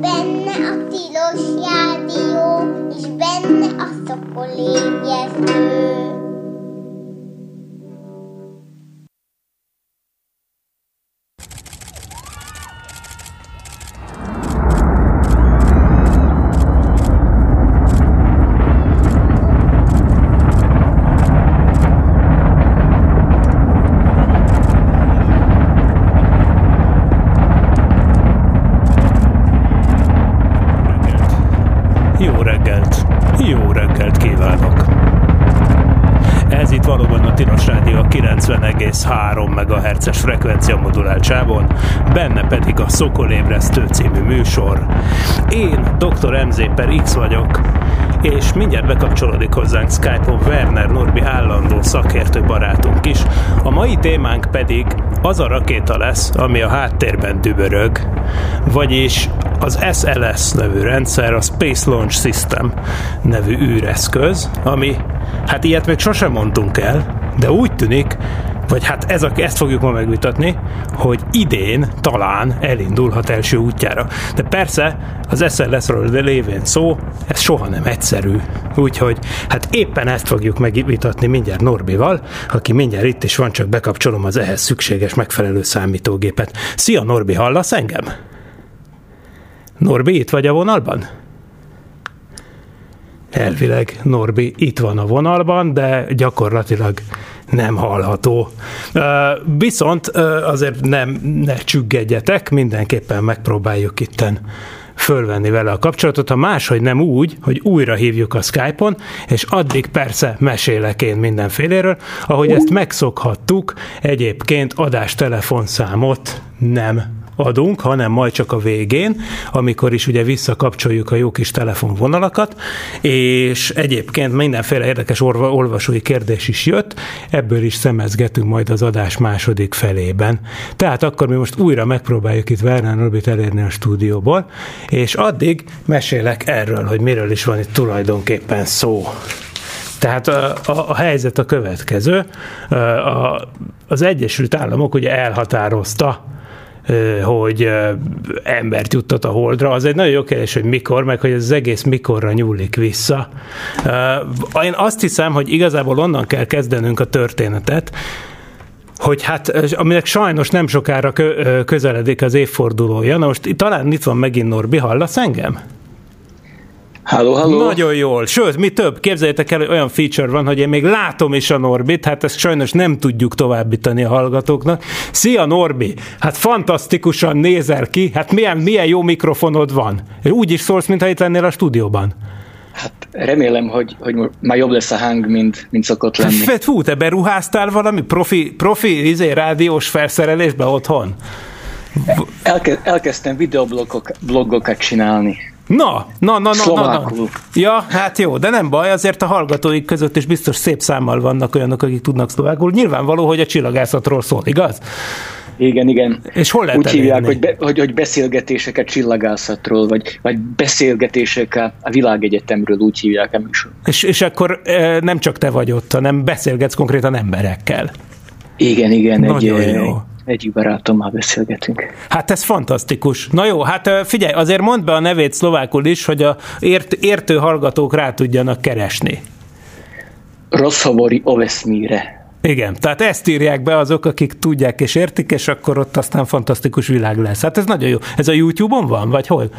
benne a tilos rádió, és benne a szokolébresztő. MHz-es frekvencia modulált benne pedig a Szokolébresztő című műsor. Én Dr. MZ per X vagyok, és mindjárt bekapcsolódik hozzánk Skype-on Werner Norbi állandó szakértő barátunk is. A mai témánk pedig az a rakéta lesz, ami a háttérben dübörög, vagyis az SLS nevű rendszer, a Space Launch System nevű űreszköz, ami, hát ilyet még sosem mondtunk el, de úgy tűnik, vagy hát ez a, ezt fogjuk ma megvitatni, hogy idén talán elindulhat első útjára. De persze az SLS-ről lévén szó, ez soha nem egyszerű. Úgyhogy hát éppen ezt fogjuk megvitatni mindjárt Norbival, aki mindjárt itt is van, csak bekapcsolom az ehhez szükséges megfelelő számítógépet. Szia Norbi, hallasz engem? Norbi, itt vagy a vonalban? Elvileg Norbi itt van a vonalban, de gyakorlatilag nem hallható. Viszont azért nem ne csüggedjetek, mindenképpen megpróbáljuk itten fölvenni vele a kapcsolatot, ha máshogy nem úgy, hogy újra hívjuk a Skype-on, és addig persze mesélek én mindenféléről, ahogy ezt megszokhattuk, egyébként adás telefonszámot nem adunk, hanem majd csak a végén, amikor is ugye visszakapcsoljuk a jó kis telefonvonalakat, és egyébként mindenféle érdekes orva, olvasói kérdés is jött, ebből is szemezgetünk majd az adás második felében. Tehát akkor mi most újra megpróbáljuk itt Werner Norbit elérni a stúdióból, és addig mesélek erről, hogy miről is van itt tulajdonképpen szó. Tehát a, a, a helyzet a következő. A, az Egyesült Államok ugye elhatározta, hogy embert juttat a holdra. Az egy nagyon jó kérdés, hogy mikor, meg hogy ez az egész mikorra nyúlik vissza. Én azt hiszem, hogy igazából onnan kell kezdenünk a történetet, hogy hát, aminek sajnos nem sokára közeledik az évfordulója. Na most talán itt van megint Norbi, hallasz engem? Halló, halló. Nagyon jól. Sőt, mi több, képzeljétek el, hogy olyan feature van, hogy én még látom is a Norbit, hát ezt sajnos nem tudjuk továbbítani a hallgatóknak. Szia Norbi! Hát fantasztikusan nézel ki, hát milyen, milyen jó mikrofonod van. Úgy is szólsz, mintha itt lennél a stúdióban. Hát remélem, hogy, hogy már jobb lesz a hang, mint, mint szokott lenni. Hát, fú, te beruháztál valami profi, profi izé, rádiós felszerelésbe otthon? Elke, elkezdtem videoblogokat csinálni. Na, na, na, na, na, na. Ja, hát jó, de nem baj, azért a hallgatóik között is biztos szép számmal vannak olyanok, akik tudnak szlovákul. Nyilvánvaló, hogy a csillagászatról szól, igaz? Igen, igen. És hol lehet Úgy hívják, hogy, be, hogy, hogy beszélgetések a csillagászatról, vagy, vagy beszélgetések a, a világegyetemről, úgy hívják a műsor. És, és akkor e, nem csak te vagy ott, hanem beszélgetsz konkrétan emberekkel. Igen, igen. Nagyon egy, jó egyik barátommal beszélgetünk. Hát ez fantasztikus. Na jó, hát figyelj, azért mondd be a nevét szlovákul is, hogy a ért, értő hallgatók rá tudjanak keresni. Rosszhavori Oveszmíre. Igen, tehát ezt írják be azok, akik tudják és értik, és akkor ott aztán fantasztikus világ lesz. Hát ez nagyon jó. Ez a YouTube-on van, vagy hol?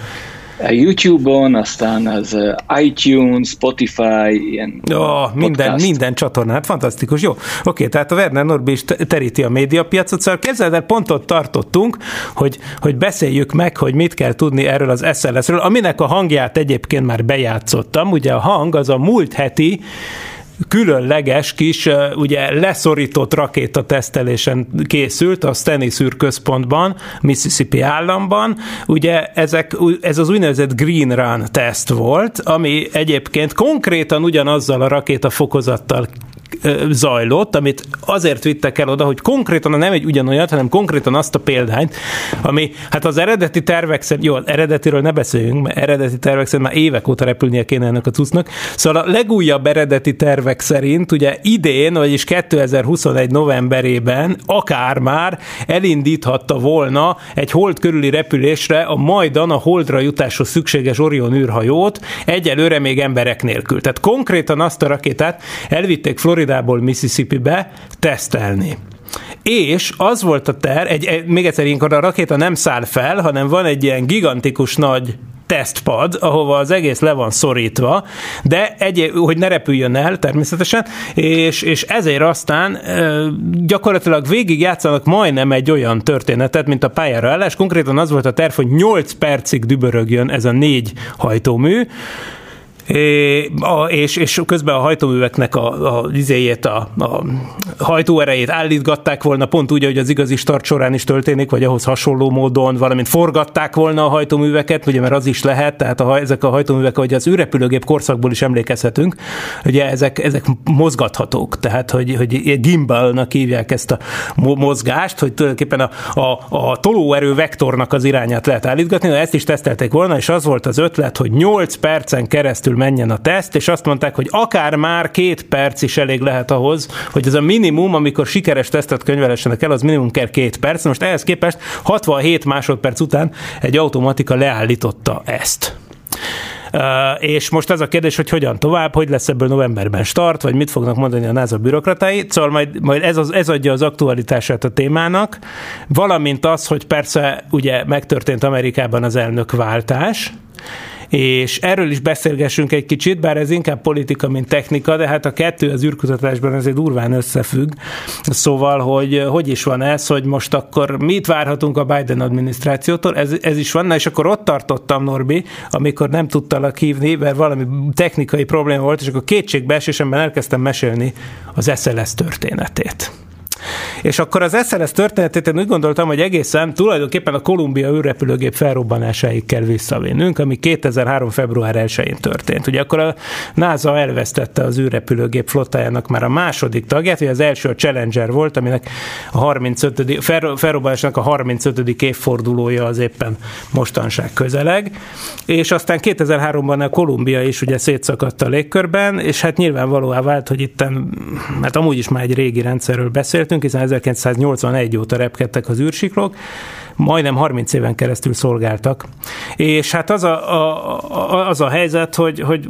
A YouTube-on, aztán az iTunes, Spotify, ilyen oh, minden, minden csatornán, hát fantasztikus, jó. Oké, tehát a Werner Norbi is teríti a médiapiacot, szóval képzeld el, pont ott tartottunk, hogy, hogy beszéljük meg, hogy mit kell tudni erről az SLS-ről, aminek a hangját egyébként már bejátszottam, ugye a hang az a múlt heti különleges kis, ugye leszorított rakéta tesztelésen készült a Stennis központban, Mississippi államban. Ugye ezek, ez az úgynevezett Green Run teszt volt, ami egyébként konkrétan ugyanazzal a rakéta fokozattal zajlott, amit azért vittek el oda, hogy konkrétan nem egy ugyanolyat, hanem konkrétan azt a példányt, ami hát az eredeti tervek szerint, jó, eredetiről ne beszéljünk, mert eredeti tervek szerint már évek óta repülnie kéne ennek a cuccnak. Szóval a legújabb eredeti tervek szerint ugye idén, vagyis 2021 novemberében akár már elindíthatta volna egy hold körüli repülésre a majdan a holdra jutáshoz szükséges Orion űrhajót, egyelőre még emberek nélkül. Tehát konkrétan azt a rakétát elvitték Floridából Mississippi-be tesztelni. És az volt a ter, egy, egy, még egyszer ilyenkor a rakéta nem száll fel, hanem van egy ilyen gigantikus nagy tesztpad, ahova az egész le van szorítva, de egy, hogy ne repüljön el természetesen, és, és ezért aztán gyakorlatilag végig játszanak majdnem egy olyan történetet, mint a pályára állás. Konkrétan az volt a terv, hogy 8 percig dübörögjön ez a négy hajtómű, É, a, és, és közben a hajtóműveknek a, a, izéjét, a, a hajtóerejét állítgatták volna, pont úgy, hogy az igazi start során is történik, vagy ahhoz hasonló módon, valamint forgatták volna a hajtóműveket, ugye, mert az is lehet, tehát a, ezek a hajtóművek, hogy az űrrepülőgép korszakból is emlékezhetünk, ugye ezek, ezek mozgathatók, tehát hogy, hogy gimbalnak hívják ezt a mozgást, hogy tulajdonképpen a, a, a tolóerő vektornak az irányát lehet állítgatni, de ezt is tesztelték volna, és az volt az ötlet, hogy 8 percen keresztül keresztül menjen a teszt, és azt mondták, hogy akár már két perc is elég lehet ahhoz, hogy ez a minimum, amikor sikeres tesztet könyvelessenek el, az minimum kell két perc. Most ehhez képest 67 másodperc után egy automatika leállította ezt. Uh, és most az a kérdés, hogy hogyan tovább, hogy lesz ebből novemberben start, vagy mit fognak mondani a NASA bürokratái. Szóval majd, majd ez, az, ez adja az aktualitását a témának, valamint az, hogy persze ugye megtörtént Amerikában az elnökváltás, és erről is beszélgessünk egy kicsit, bár ez inkább politika, mint technika, de hát a kettő az űrkutatásban azért durván összefügg. Szóval, hogy hogy is van ez, hogy most akkor mit várhatunk a Biden adminisztrációtól, ez, ez is van, na és akkor ott tartottam, Norbi, amikor nem tudtalak hívni, mert valami technikai probléma volt, és akkor kétségbeesésemben elkezdtem mesélni az SLS történetét. És akkor az SLS történetét én úgy gondoltam, hogy egészen tulajdonképpen a Kolumbia űrrepülőgép felrobbanásáig kell visszavinnünk, ami 2003. február 1-én történt. Ugye akkor a NASA elvesztette az űrrepülőgép flottájának már a második tagját, ugye az első a Challenger volt, aminek a 35. felrobbanásnak a 35. évfordulója az éppen mostanság közeleg, és aztán 2003-ban a Kolumbia is ugye szétszakadt a légkörben, és hát nyilvánvalóvá vált, hogy itt, mert amúgy is már egy régi rendszerről beszéltünk, hiszen 1981 óta repkedtek az űrsiklók, majdnem 30 éven keresztül szolgáltak. És hát az a, a, az a helyzet, hogy, hogy,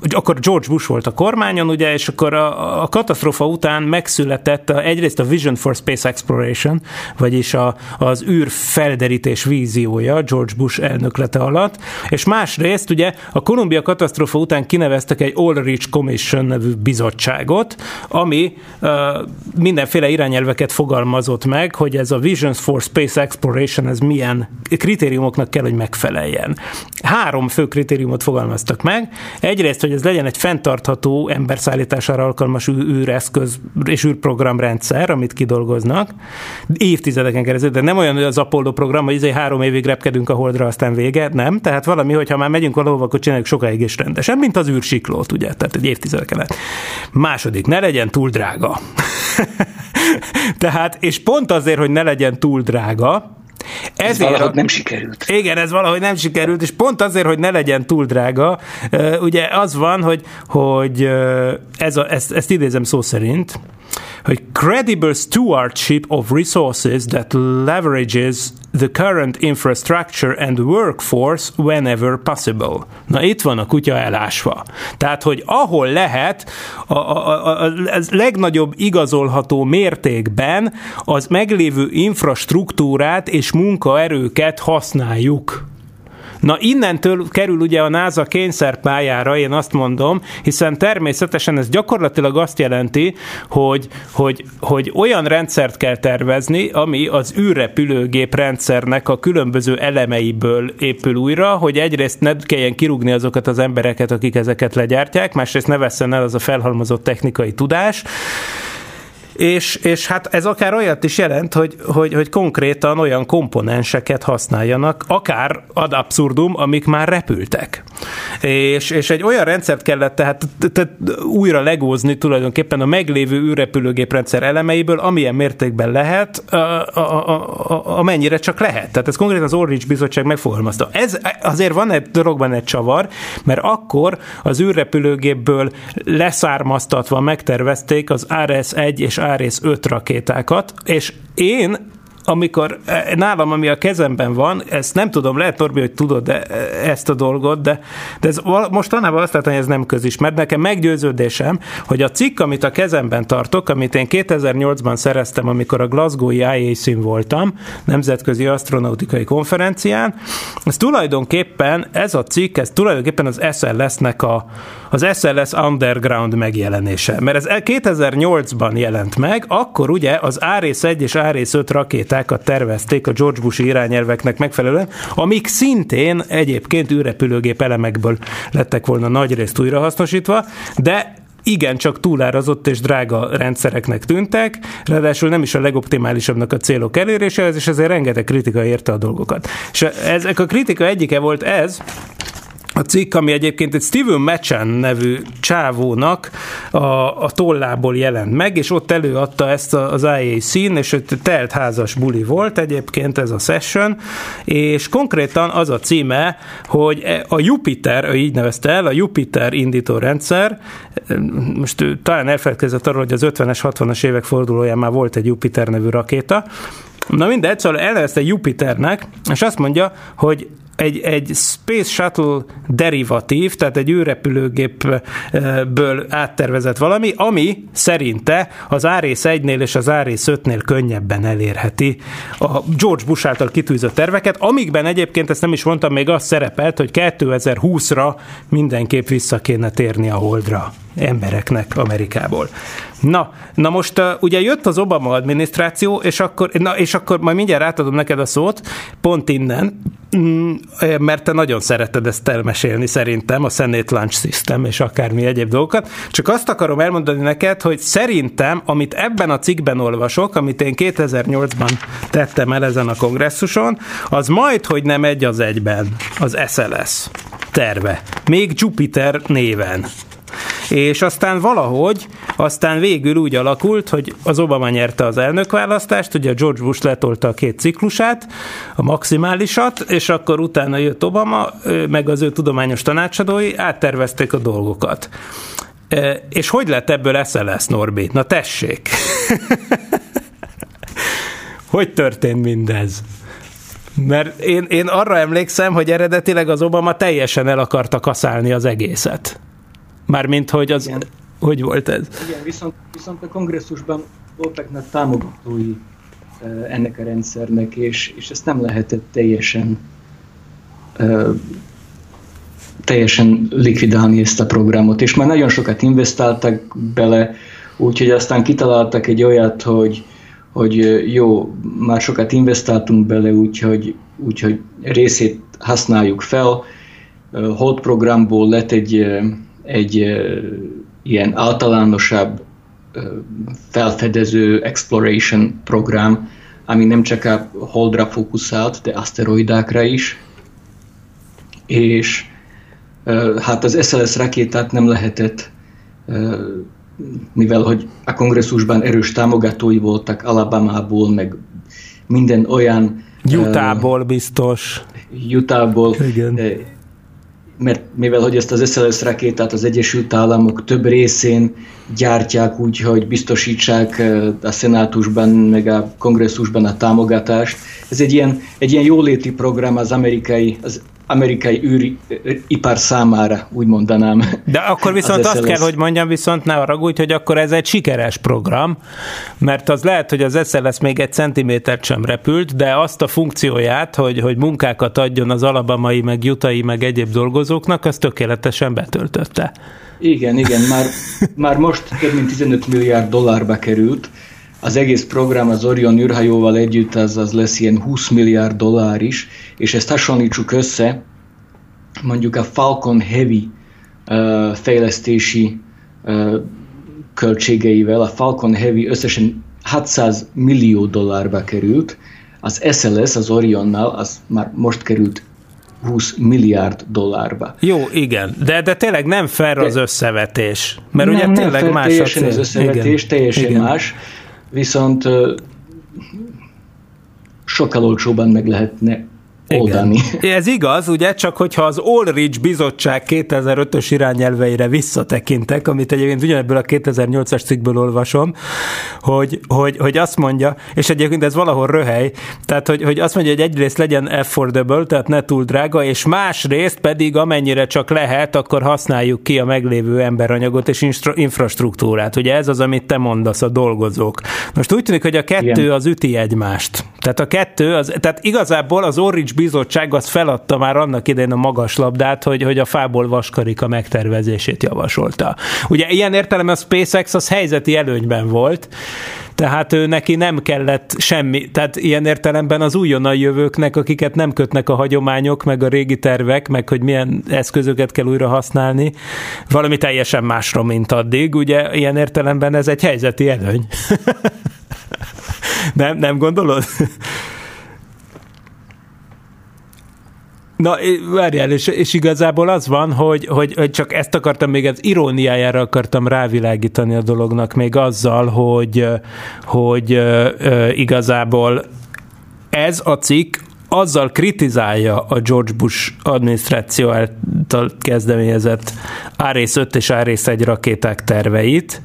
hogy akkor George Bush volt a kormányon, ugye, és akkor a, a katasztrófa után megszületett a, egyrészt a Vision for Space Exploration, vagyis a, az űr felderítés víziója George Bush elnöklete alatt, és másrészt ugye a Kolumbia katasztrófa után kineveztek egy All Reach Commission nevű bizottságot, ami uh, mindenféle irányelveket fogalmazott meg, hogy ez a Visions for Space Exploration Corporation ez milyen kritériumoknak kell, hogy megfeleljen. Három fő kritériumot fogalmaztak meg. Egyrészt, hogy ez legyen egy fenntartható emberszállítására alkalmas űreszköz és űrprogramrendszer, amit kidolgoznak. Évtizedeken keresztül, de nem olyan, hogy az Apollo program, hogy izé három évig repkedünk a holdra, aztán vége. Nem, tehát valami, hogyha már megyünk valahova, akkor csináljuk sokáig és rendesen, mint az űrsiklót, ugye? Tehát egy évtizedeken át. Második, ne legyen túl drága. Tehát, és pont azért, hogy ne legyen túl drága, ez valahogy nem sikerült. Igen, ez valahogy nem sikerült, és pont azért, hogy ne legyen túl drága, ugye az van, hogy, hogy ez a, ezt, ezt idézem szó szerint, hogy credible stewardship of resources that leverages the current infrastructure and workforce whenever possible. Na itt van a kutya elásva. Tehát, hogy ahol lehet, a, a, a, a legnagyobb igazolható mértékben az meglévő infrastruktúrát és munkaerőket használjuk. Na innentől kerül ugye a NASA kényszerpályára, én azt mondom, hiszen természetesen ez gyakorlatilag azt jelenti, hogy, hogy, hogy olyan rendszert kell tervezni, ami az űrrepülőgép rendszernek a különböző elemeiből épül újra, hogy egyrészt ne kelljen kirúgni azokat az embereket, akik ezeket legyártják, másrészt ne vesszen el az a felhalmozott technikai tudás, és, és hát ez akár olyat is jelent, hogy, hogy, hogy konkrétan olyan komponenseket használjanak, akár ad abszurdum, amik már repültek. És, és egy olyan rendszert kellett tehát, tehát újra legózni tulajdonképpen a meglévő űrrepülőgép elemeiből, amilyen mértékben lehet, a, a, a, amennyire csak lehet. Tehát ez konkrétan az Orridge bizottság megfogalmazta. Ez azért van egy dologban egy csavar, mert akkor az űrrepülőgépből leszármaztatva megtervezték az RS-1 és RS-5 rakétákat, és én amikor eh, nálam, ami a kezemben van, ezt nem tudom, lehet Norbi, hogy tudod de eh, ezt a dolgot, de, de ez mostanában azt látom, hogy ez nem közismert. Nekem meggyőződésem, hogy a cikk, amit a kezemben tartok, amit én 2008-ban szereztem, amikor a Glasgow-i IAC-n voltam, Nemzetközi Astronautikai Konferencián, ez tulajdonképpen, ez a cikk, ez tulajdonképpen az SLS-nek a, az SLS Underground megjelenése. Mert ez 2008-ban jelent meg, akkor ugye az Ares 1 és Ares 5 rakétákat tervezték a George Bush irányelveknek megfelelően, amik szintén egyébként űrrepülőgép elemekből lettek volna nagyrészt újrahasznosítva, de igen, csak túlárazott és drága rendszereknek tűntek, ráadásul nem is a legoptimálisabbnak a célok eléréséhez, és ezért rengeteg kritika érte a dolgokat. És ezek a kritika egyike volt ez, a cikk, ami egyébként egy Steven Matchan nevű csávónak a, a tollából jelent meg, és ott előadta ezt az IAC-n, és egy telt házas buli volt egyébként ez a session, és konkrétan az a címe, hogy a Jupiter, ő így nevezte el, a Jupiter indítórendszer, most ő talán elfelelkezett arról, hogy az 50-es, 60-as évek fordulóján már volt egy Jupiter nevű rakéta, Na mindegy, szóval elnevezte Jupiternek, és azt mondja, hogy egy, egy Space Shuttle derivatív, tehát egy űrrepülőgépből áttervezett valami, ami szerinte az Ares 1-nél és az Ares 5-nél könnyebben elérheti a George Bush által kitűzött terveket, amikben egyébként ezt nem is mondtam, még azt szerepelt, hogy 2020-ra mindenképp vissza kéne térni a Holdra embereknek Amerikából. Na, na most uh, ugye jött az Obama adminisztráció, és akkor, na, és akkor majd mindjárt átadom neked a szót, pont innen, mm, mert te nagyon szereted ezt elmesélni szerintem, a Senate Launch System és akármi egyéb dolgokat. Csak azt akarom elmondani neked, hogy szerintem, amit ebben a cikkben olvasok, amit én 2008-ban tettem el ezen a kongresszuson, az majd, hogy nem egy az egyben az SLS terve. Még Jupiter néven. És aztán valahogy, aztán végül úgy alakult, hogy az Obama nyerte az elnökválasztást, ugye George Bush letolta a két ciklusát, a maximálisat, és akkor utána jött Obama, meg az ő tudományos tanácsadói, áttervezték a dolgokat. És hogy lett ebből SLS, Norbi? Na tessék! hogy történt mindez? Mert én, én arra emlékszem, hogy eredetileg az Obama teljesen el akarta kaszálni az egészet. Mármint, hogy az... Igen. Hogy volt ez? Igen, viszont, viszont a kongresszusban voltak támogatói ennek a rendszernek, és, és ezt nem lehetett teljesen teljesen likvidálni ezt a programot, és már nagyon sokat investáltak bele, úgyhogy aztán kitaláltak egy olyat, hogy, hogy jó, már sokat investáltunk bele, úgyhogy, úgyhogy részét használjuk fel. Hold programból lett egy egy ilyen általánosabb felfedező exploration program, ami nem csak a holdra fókuszált, de aszteroidákra is. És hát az SLS rakétát nem lehetett, mivel hogy a kongresszusban erős támogatói voltak Alabamából, meg minden olyan... Utahból biztos. Utahból. Igen mert mivel hogy ezt az SLS rakétát az Egyesült Államok több részén gyártják úgy, hogy biztosítsák a szenátusban, meg a kongresszusban a támogatást. Ez egy ilyen, egy ilyen jóléti program az amerikai, az amerikai űripar számára, úgy mondanám. De akkor viszont azt kell, hogy mondjam, viszont ne úgy, hogy akkor ez egy sikeres program, mert az lehet, hogy az SLS még egy centimétert sem repült, de azt a funkcióját, hogy, hogy munkákat adjon az alabamai, meg jutai, meg egyéb dolgozóknak, az tökéletesen betöltötte. Igen, igen, már, már most több mint 15 milliárd dollárba került, az egész program az Orion űrhajóval együtt az, az lesz ilyen 20 milliárd dollár is, és ezt hasonlítsuk össze mondjuk a Falcon Heavy uh, fejlesztési uh, költségeivel. A Falcon Heavy összesen 600 millió dollárba került, az SLS az Orionnal az már most került 20 milliárd dollárba. Jó, igen, de, de tényleg nem fair az összevetés. Mert nem, ugye nem tényleg fair, más a cél. az összevetés, igen. teljesen igen. más, viszont sokkal olcsóban meg lehetne oldani. Igen. Ez igaz, ugye, csak hogyha az Allridge Bizottság 2005-ös irányelveire visszatekintek, amit egyébként ugyanebből a 2008-as cikkből olvasom, hogy, hogy, hogy azt mondja, és egyébként ez valahol röhely, tehát hogy, hogy azt mondja, hogy egyrészt legyen affordable, tehát ne túl drága, és másrészt pedig amennyire csak lehet, akkor használjuk ki a meglévő emberanyagot és infrastruktúrát. Ugye ez az, amit te mondasz, a dolgozók. Most úgy tűnik, hogy a kettő Igen. az üti egymást. Tehát a kettő, az, tehát igazából az Allridge bizottság az feladta már annak idején a magas labdát, hogy, hogy a fából vaskarika megtervezését javasolta. Ugye ilyen értelemben a SpaceX az helyzeti előnyben volt, tehát ő neki nem kellett semmi, tehát ilyen értelemben az újonnan jövőknek, akiket nem kötnek a hagyományok, meg a régi tervek, meg hogy milyen eszközöket kell újra használni, valami teljesen másra, mint addig, ugye ilyen értelemben ez egy helyzeti előny. nem, nem gondolod? Na, várjál, és, és igazából az van, hogy, hogy, hogy csak ezt akartam még, az iróniájára akartam rávilágítani a dolognak, még azzal, hogy, hogy igazából ez a cikk azzal kritizálja a George Bush adminisztráció által kezdeményezett Árész 5 és Árész 1 rakéták terveit,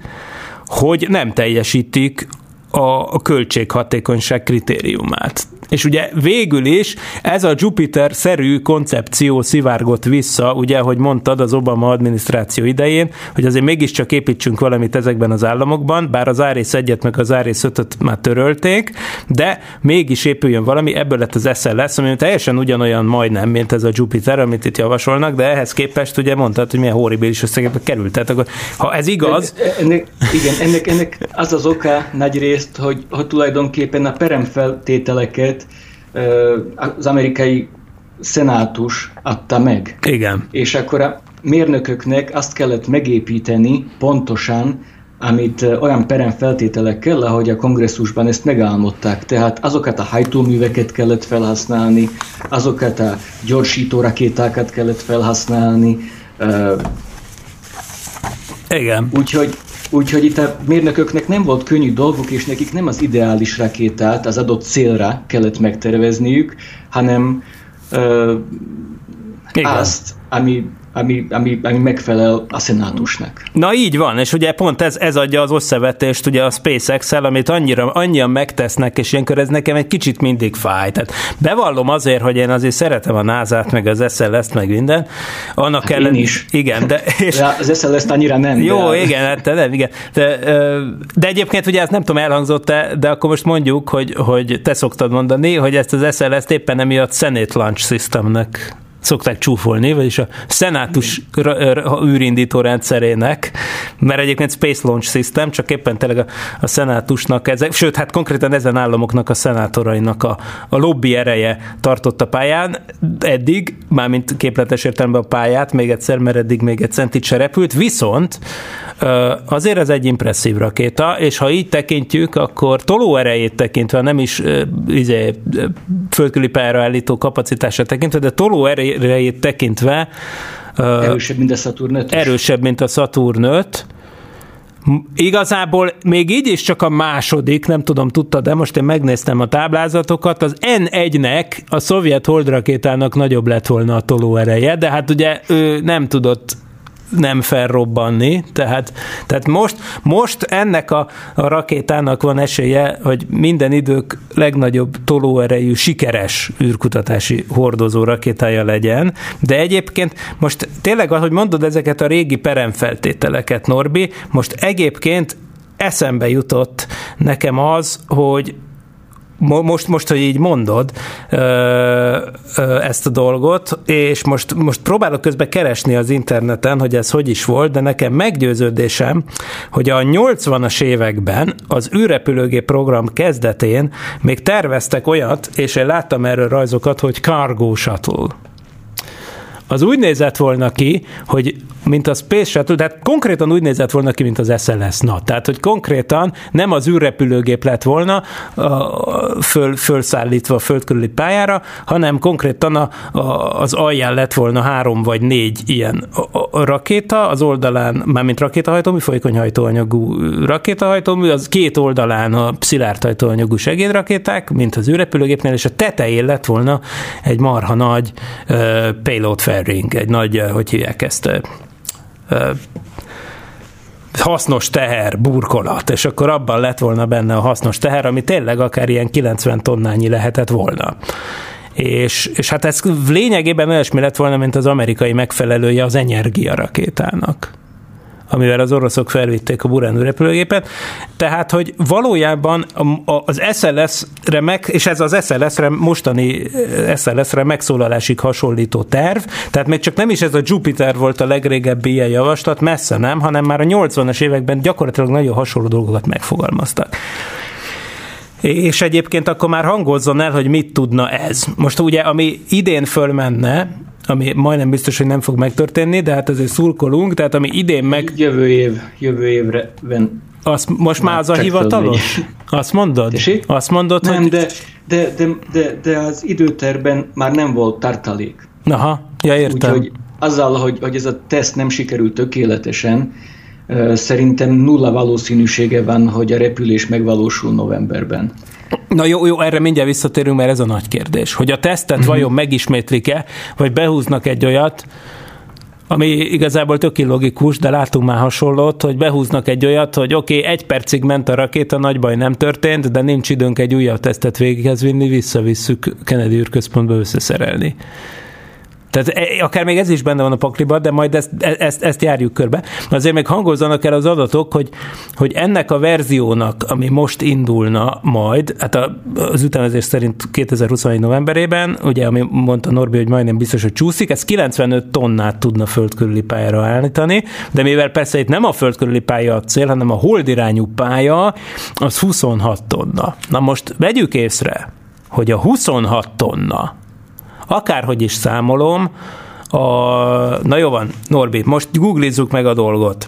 hogy nem teljesítik a, a költséghatékonyság kritériumát. És ugye végül is ez a Jupiter-szerű koncepció szivárgott vissza, ugye, hogy mondtad az Obama adminisztráció idején, hogy azért mégiscsak építsünk valamit ezekben az államokban, bár az Árész egyet meg az Árész 5 már törölték, de mégis épüljön valami, ebből lett az SLS, ami teljesen ugyanolyan majdnem, mint ez a Jupiter, amit itt javasolnak, de ehhez képest ugye mondtad, hogy milyen horribilis összegekbe került. Tehát akkor, ha ez igaz... Ennek, igen, ennek, ennek az az oka nagy részt, hogy, hogy tulajdonképpen a peremfeltételeket az amerikai szenátus adta meg. Igen. És akkor a mérnököknek azt kellett megépíteni pontosan, amit olyan perem feltételekkel, ahogy a kongresszusban ezt megálmodták. Tehát azokat a hajtóműveket kellett felhasználni, azokat a gyorsító rakétákat kellett felhasználni. Igen. Úgyhogy Úgyhogy itt a mérnököknek nem volt könnyű dolguk, és nekik nem az ideális rakétát az adott célra kellett megtervezniük, hanem uh, azt, ami ami, ami, ami megfelel a szenátusnak. Na így van, és ugye pont ez, ez adja az összevetést ugye a SpaceX-el, amit annyira, annyian megtesznek, és ilyenkor ez nekem egy kicsit mindig fáj. Tehát bevallom azért, hogy én azért szeretem a NASA-t, meg az SLS-t, meg minden. Annak hát ellen, én is. Igen, de... És, de az SLS-t annyira nem. Jó, de... igen, hát nem, igen. De, de egyébként ugye ez nem tudom, elhangzott-e, de akkor most mondjuk, hogy, hogy te szoktad mondani, hogy ezt az SLS-t éppen emiatt Senate Launch Systemnek szokták csúfolni, vagyis a szenátus űrindító rendszerének, mert egyébként Space Launch System, csak éppen tényleg a, a szenátusnak, ezek, sőt, hát konkrétan ezen államoknak a szenátorainak a, a lobby ereje tartott a pályán, eddig, mármint képletes értelemben a pályát, még egyszer, mert eddig még egy centit se repült, viszont azért ez egy impresszív rakéta, és ha így tekintjük, akkor tolóerejét tekintve, nem is izé, földküli pályára állító kapacitása tekintve, de tolóerejét tekintve erősebb, mint a Saturn 5 Erősebb, mint a Saturn 5. Igazából még így is csak a második, nem tudom, tudta, de most én megnéztem a táblázatokat, az N1-nek, a szovjet holdrakétának nagyobb lett volna a tolóereje, de hát ugye ő nem tudott nem felrobbanni, tehát, tehát most, most ennek a, a rakétának van esélye, hogy minden idők legnagyobb tolóerejű, sikeres űrkutatási hordozó rakétája legyen, de egyébként most tényleg, ahogy mondod ezeket a régi peremfeltételeket, Norbi, most egyébként eszembe jutott nekem az, hogy most, most, hogy így mondod ezt a dolgot, és most, most próbálok közben keresni az interneten, hogy ez hogy is volt, de nekem meggyőződésem, hogy a 80-as években az űrrepülőgép program kezdetén még terveztek olyat, és én láttam erről rajzokat, hogy Cargo Shuttle az úgy nézett volna ki, hogy mint a Space Shuttle, tehát konkrétan úgy nézett volna ki, mint az SLS NAT. Tehát, hogy konkrétan nem az űrrepülőgép lett volna föl, fölszállítva a föld körüli pályára, hanem konkrétan a, a, az alján lett volna három vagy négy ilyen a, a rakéta, az oldalán, mármint rakétahajtómű, folyékony hajtóanyagú rakétahajtómű, az két oldalán a szilárd hajtóanyagú segédrakéták, mint az űrrepülőgépnél, és a tetején lett volna egy marha nagy uh, payload fairing, egy nagy, uh, hogy hívják ezt, uh, hasznos teher, burkolat, és akkor abban lett volna benne a hasznos teher, ami tényleg akár ilyen 90 tonnányi lehetett volna. És, és hát ez lényegében olyasmi lett volna, mint az amerikai megfelelője az energiarakétának amivel az oroszok felvitték a Burán repülőgépet. Tehát, hogy valójában az SLS-re meg, és ez az SLS-re, mostani eh, SLS-re megszólalásig hasonlító terv, tehát még csak nem is ez a Jupiter volt a legrégebbi ilyen javaslat, messze nem, hanem már a 80-as években gyakorlatilag nagyon hasonló dolgokat megfogalmaztak. És egyébként akkor már hangozzon el, hogy mit tudna ez. Most ugye, ami idén fölmenne, ami majdnem biztos, hogy nem fog megtörténni, de hát azért szurkolunk, tehát ami idén meg... Jövő év, jövő évre van. Azt most már az a hivatalos? Azt mondod? Tessé? Azt mondod, nem, hogy... de, de, de, de, de az időterben már nem volt tartalék. Aha, ja értem. Úgyhogy azzal, hogy, hogy ez a teszt nem sikerült tökéletesen, szerintem nulla valószínűsége van, hogy a repülés megvalósul novemberben. Na jó, jó, erre mindjárt visszatérünk, mert ez a nagy kérdés. Hogy a tesztet uh-huh. vajon megismétlik-e, vagy behúznak egy olyat, ami igazából tök logikus, de látunk már hasonlót, hogy behúznak egy olyat, hogy oké, okay, egy percig ment a rakéta, nagy baj nem történt, de nincs időnk egy újabb tesztet végighez vinni, visszavisszük Kennedy űrközpontba összeszerelni. Tehát e, akár még ez is benne van a pakliba, de majd ezt, e, ezt, ezt járjuk körbe. Azért még hangozzanak el az adatok, hogy, hogy ennek a verziónak, ami most indulna majd, hát az ütemezés szerint 2021 novemberében, ugye, ami mondta Norbi, hogy majdnem biztos, hogy csúszik, ez 95 tonnát tudna földkörüli pályára állítani, de mivel persze itt nem a földkörüli pálya a cél, hanem a holdirányú pálya, az 26 tonna. Na most vegyük észre, hogy a 26 tonna akárhogy is számolom, a, na jó van, Norbi, most googlizzuk meg a dolgot.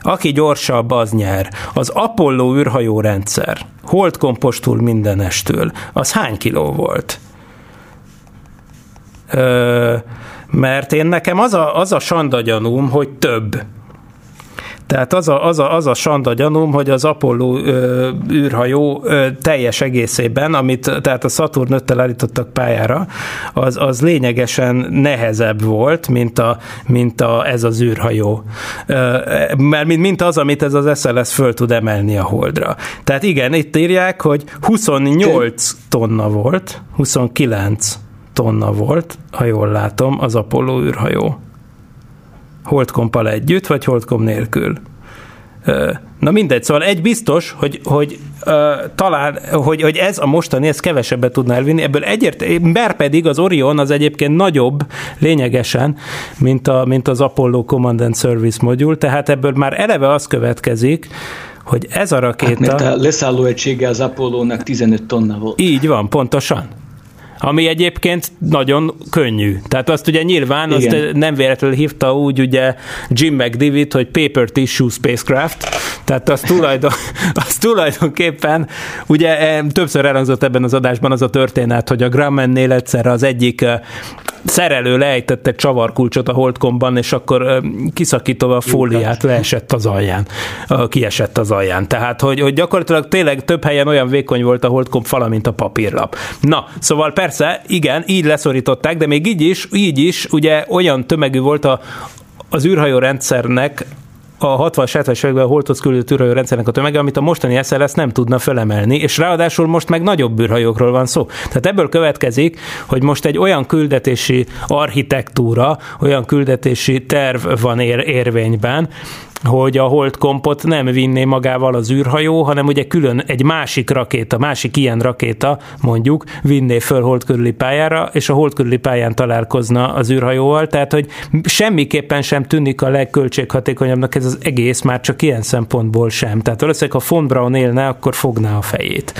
Aki gyorsabb, az nyer. Az Apollo űrhajó rendszer, holdkompostul mindenestől, az hány kiló volt? mert én nekem az a, az a sanda gyanúm, hogy több. Tehát az a, az a, az a sanda gyanúm, hogy az Apollo ö, űrhajó ö, teljes egészében, amit tehát a Saturn 5 állítottak pályára, az, az lényegesen nehezebb volt, mint, a, mint a, ez az űrhajó. Mert mint, mint az, amit ez az SLS föl tud emelni a holdra. Tehát igen, itt írják, hogy 28 tonna volt, 29 tonna volt, ha jól látom, az Apollo űrhajó. Holdkompal együtt, vagy Holdkom nélkül. Na mindegy, szóval egy biztos, hogy, hogy uh, talán, hogy, hogy ez a mostani, ez kevesebbet tudna elvinni, ebből egyért, bár pedig az Orion az egyébként nagyobb lényegesen, mint, a, mint az Apollo Command and Service modul, tehát ebből már eleve az következik, hogy ez a rakéta... Hát mert a leszálló egysége az Apollo-nak 15 tonna volt. Így van, pontosan ami egyébként nagyon könnyű. Tehát azt ugye nyilván azt nem véletlenül hívta úgy ugye Jim McDivitt, hogy paper tissue spacecraft, tehát az, tulajdon, az tulajdonképpen ugye eh, többször elhangzott ebben az adásban az a történet, hogy a Grumman-nél egyszer az egyik eh, szerelő leejtett egy csavarkulcsot a holdkomban, és akkor eh, kiszakítva a fóliát leesett az alján, kiesett az alján. Tehát, hogy, hogy gyakorlatilag tényleg több helyen olyan vékony volt a holdkom fala, mint a papírlap. Na, szóval persze Persze, igen, így leszorították, de még így is, így is ugye olyan tömegű volt a, az űrhajó rendszernek a 60-70-es években a Holthoz küldött rendszernek a tömege, amit a mostani SLS nem tudna fölemelni, és ráadásul most meg nagyobb űrhajókról van szó. Tehát ebből következik, hogy most egy olyan küldetési architektúra, olyan küldetési terv van ér- érvényben, hogy a holdkompot nem vinné magával az űrhajó, hanem ugye külön egy másik rakéta, másik ilyen rakéta mondjuk vinné föl hold körüli pályára, és a hold körüli pályán találkozna az űrhajóval, tehát hogy semmiképpen sem tűnik a legköltséghatékonyabbnak ez az egész, már csak ilyen szempontból sem. Tehát valószínűleg, ha von Braun élne, akkor fogná a fejét.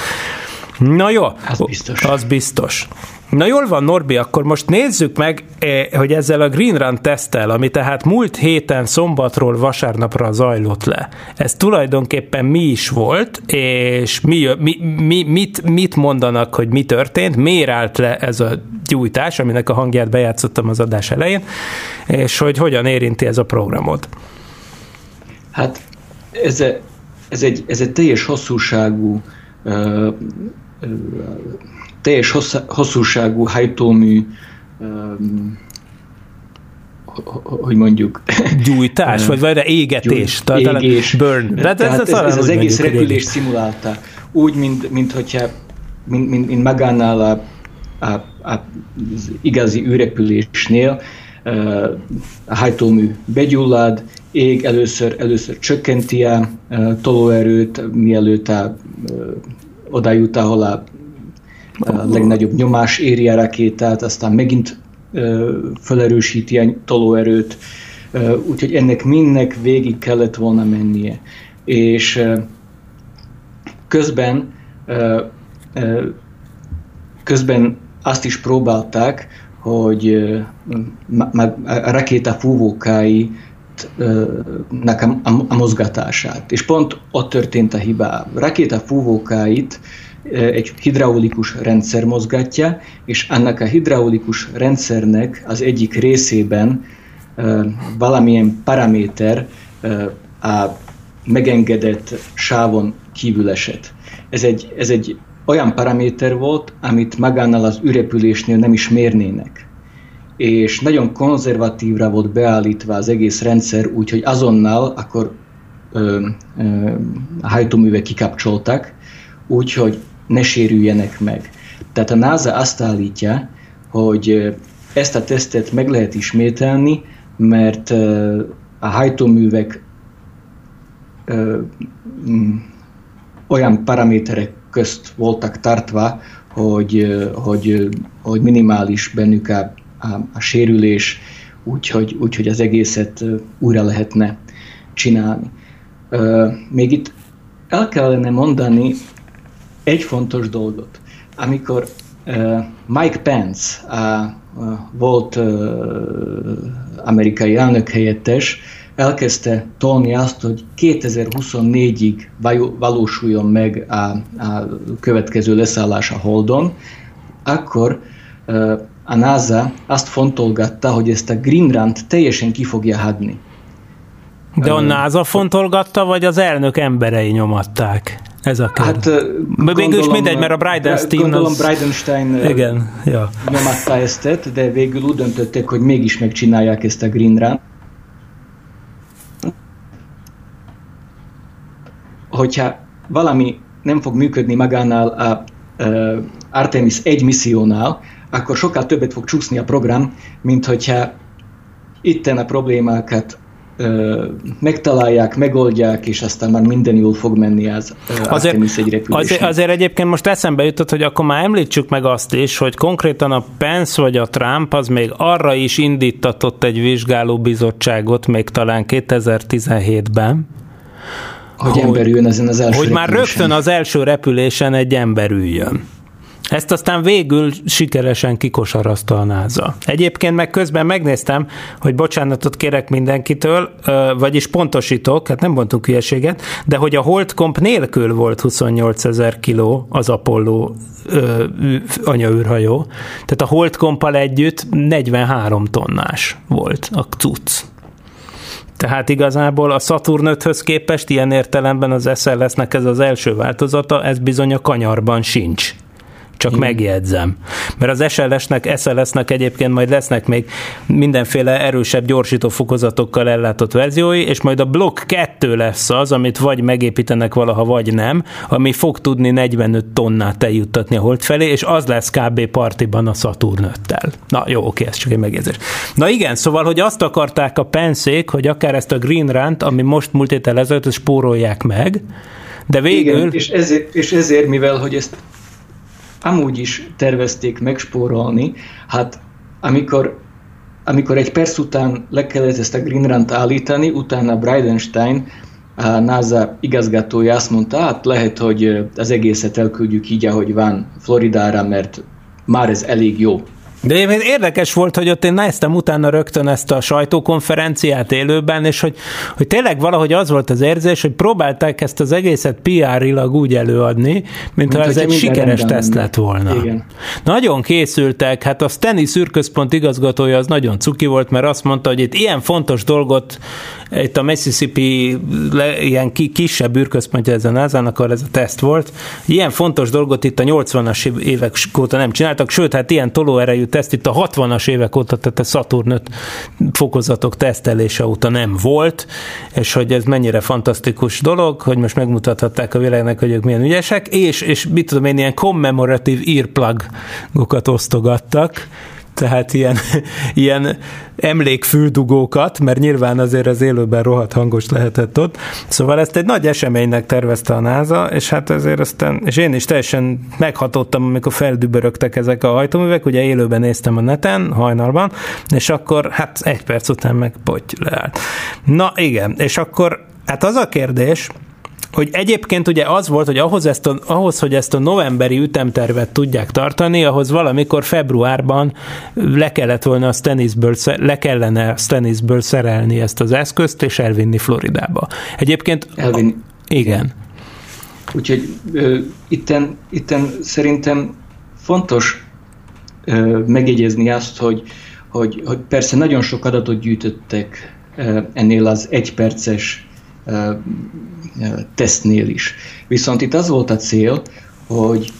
Na jó, az biztos. Az biztos. Na jól van, Norbi, akkor most nézzük meg, eh, hogy ezzel a Green Run tesztel, ami tehát múlt héten szombatról vasárnapra zajlott le, ez tulajdonképpen mi is volt, és mi, mi, mi, mit, mit mondanak, hogy mi történt, miért állt le ez a gyújtás, aminek a hangját bejátszottam az adás elején, és hogy hogyan érinti ez a programot. Hát ez, ez, egy, ez egy teljes hosszúságú uh, teljes hosszúságú hajtómű um, hogy mondjuk... Gyújtás, vagy vagy égetés. Gyújt, tehát, égés. Burn. De tehát ez, ez, ez az egész repülés szimulálták. Úgy, mint, mint hogyha mint, mint, mint magánál a, a, a, az igazi űrrepülésnél a hajtómű begyullad, ég először, először csökkenti a tolóerőt, mielőtt a, oda jut, ahol a legnagyobb nyomás éri a rakétát, aztán megint felerősíti a tolóerőt, úgyhogy ennek mindnek végig kellett volna mennie. És közben, közben azt is próbálták, hogy a rakéta fúvókái a mozgatását. És pont ott történt a hiba. A rakéta fúvókáit egy hidraulikus rendszer mozgatja, és annak a hidraulikus rendszernek az egyik részében valamilyen paraméter a megengedett sávon kívül esett. Ez egy, ez egy olyan paraméter volt, amit magánál az ürepülésnél nem is mérnének. És nagyon konzervatívra volt beállítva az egész rendszer, úgyhogy azonnal akkor ö, ö, a hajtóművek kikapcsoltak, úgyhogy ne sérüljenek meg. Tehát a NASA azt állítja, hogy ezt a tesztet meg lehet ismételni, mert a hajtóművek olyan paraméterek közt voltak tartva, hogy, hogy, hogy minimális bennük a, a, a sérülés, úgyhogy, úgyhogy az egészet újra lehetne csinálni. Még itt el kellene mondani egy fontos dolgot. Amikor uh, Mike Pence, a, a volt uh, amerikai elnök helyettes, elkezdte tolni azt, hogy 2024-ig valósuljon meg a, a következő leszállás a Holdon, akkor uh, a NASA azt fontolgatta, hogy ezt a Greenland teljesen ki fogja hadni. De a NASA fontolgatta, vagy az elnök emberei nyomatták? Ez a kérdés. Hát, végül is mindegy, mert a Bridenstine Gondolom az... Bridenstine igen, ja. nyomatta ezt, de végül úgy döntöttek, hogy mégis megcsinálják ezt a Green Run. Hogyha valami nem fog működni magánál a, a Artemis 1 missziónál, akkor sokkal többet fog csúszni a program, mint hogyha itten a problémákat megtalálják, megoldják, és aztán már minden jól fog menni az azért, egy azért, azért egyébként most eszembe jutott, hogy akkor már említsük meg azt is, hogy konkrétan a Pence vagy a Trump az még arra is indítatott egy vizsgálóbizottságot, még talán 2017-ben, hogy, hogy ember jön ezen az első Hogy repülésen. már rögtön az első repülésen egy ember üljön. Ezt aztán végül sikeresen kikosarazta a NASA. Egyébként meg közben megnéztem, hogy bocsánatot kérek mindenkitől, vagyis pontosítok, hát nem mondtunk hülyeséget, de hogy a Holdkomp nélkül volt 28 ezer kiló az Apollo anyaűrhajó. Tehát a Holdkompal együtt 43 tonnás volt a cucc. Tehát igazából a Saturn 5-höz képest ilyen értelemben az SLS-nek ez az első változata, ez bizony a kanyarban sincs. Csak Igen. megjegyzem. Mert az SLS-nek, SLS-nek egyébként majd lesznek még mindenféle erősebb gyorsító fokozatokkal ellátott verziói, és majd a Block 2 lesz az, amit vagy megépítenek valaha, vagy nem, ami fog tudni 45 tonnát eljuttatni a hold felé, és az lesz kb. partiban a Saturn 5-tel. Na jó, oké, ez csak egy megjegyzés. Na igen, szóval, hogy azt akarták a penszék, hogy akár ezt a Green Rant, ami most múlt héttel ezelőtt, spórolják meg, de végül... Igen, és ezért, és ezért, mivel hogy ezt amúgy is tervezték megspórolni, hát amikor, amikor egy perc után le kellett ezt a Greenrant állítani, utána Bridenstine, a NASA igazgatója azt mondta, hát lehet, hogy az egészet elküldjük így, ahogy van Floridára, mert már ez elég jó. De érdekes volt, hogy ott én néztem utána rögtön ezt a sajtókonferenciát élőben, és hogy, hogy tényleg valahogy az volt az érzés, hogy próbálták ezt az egészet PR-ilag úgy előadni, mint, mint ha ez egy sikeres teszt lett volna. Igen. Nagyon készültek, hát a Steny szürközpont igazgatója az nagyon cuki volt, mert azt mondta, hogy itt ilyen fontos dolgot itt a Mississippi le, ilyen ki, kisebb űrközpontja ezen ezen, akkor ez a teszt volt. Ilyen fontos dolgot itt a 80-as évek óta nem csináltak, sőt, hát ilyen tolóerejű teszt. Itt a 60-as évek óta, tehát a Saturn 5 fokozatok tesztelése óta nem volt, és hogy ez mennyire fantasztikus dolog, hogy most megmutathatták a világnak, hogy ők milyen ügyesek, és, és mit tudom én, ilyen commemorative earplug-okat osztogattak, tehát ilyen, ilyen emlékfüldugókat, mert nyilván azért az élőben rohadt hangos lehetett ott. Szóval ezt egy nagy eseménynek tervezte a NASA, és hát ezért aztán, és én is teljesen meghatottam, amikor feldübörögtek ezek a hajtóművek, ugye élőben néztem a neten, hajnalban, és akkor hát egy perc után meg poty leállt. Na igen, és akkor hát az a kérdés, hogy egyébként ugye az volt, hogy ahhoz, ezt a, ahhoz, hogy ezt a novemberi ütemtervet tudják tartani, ahhoz valamikor februárban le kellett volna a Stennisből, le kellene a Stennisből szerelni ezt az eszközt, és elvinni Floridába. Egyébként... Elvinni. Igen. Úgyhogy ö, itten, itten szerintem fontos ö, megjegyezni azt, hogy, hogy, hogy persze nagyon sok adatot gyűjtöttek ö, ennél az egyperces tesztnél is. Viszont itt az volt a cél, hogy,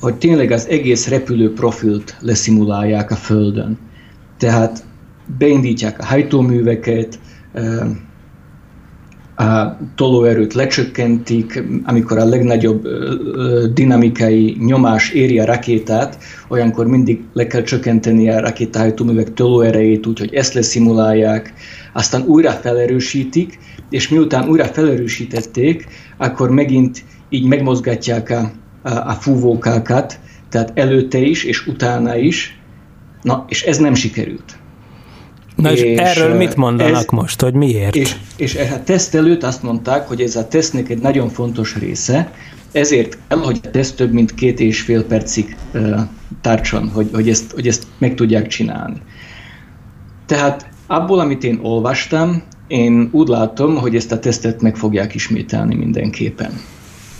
hogy tényleg az egész repülő profilt leszimulálják a Földön. Tehát beindítják a hajtóműveket, a tolóerőt lecsökkentik, amikor a legnagyobb dinamikai nyomás éri a rakétát, olyankor mindig le kell csökkenteni a rakétahajtóművek tolóerejét, úgyhogy ezt leszimulálják, aztán újra felerősítik, és miután újra felerősítették, akkor megint így megmozgatják a, a, a fúvókákat, tehát előtte is és utána is, na, és ez nem sikerült. Na és, és erről mit mondanak ez, most, hogy miért? És, és a teszt előtt azt mondták, hogy ez a tesztnek egy nagyon fontos része, ezért kell, hogy a teszt több mint két és fél percig uh, tartson, hogy, hogy, ezt, hogy ezt meg tudják csinálni. Tehát abból, amit én olvastam, én úgy látom, hogy ezt a tesztet meg fogják ismételni mindenképpen.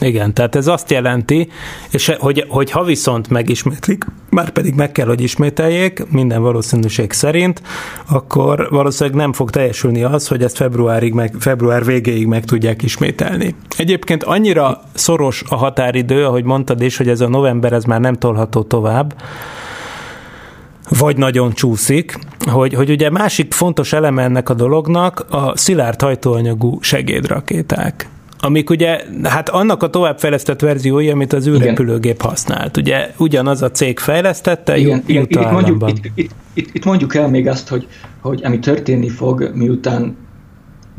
Igen, tehát ez azt jelenti, és hogy, hogy ha viszont megismétlik, már pedig meg kell, hogy ismételjék, minden valószínűség szerint, akkor valószínűleg nem fog teljesülni az, hogy ezt februárig meg, február végéig meg tudják ismételni. Egyébként annyira szoros a határidő, ahogy mondtad is, hogy ez a november, ez már nem tolható tovább, vagy nagyon csúszik, hogy, hogy ugye másik fontos eleme ennek a dolognak a szilárd hajtóanyagú segédrakéták amik ugye, hát annak a továbbfejlesztett verziója, amit az űrrepülőgép használt. Ugye ugyanaz a cég fejlesztette, igen, igen, itt, mondjuk, itt, itt, itt, itt mondjuk el még azt, hogy, hogy ami történni fog, miután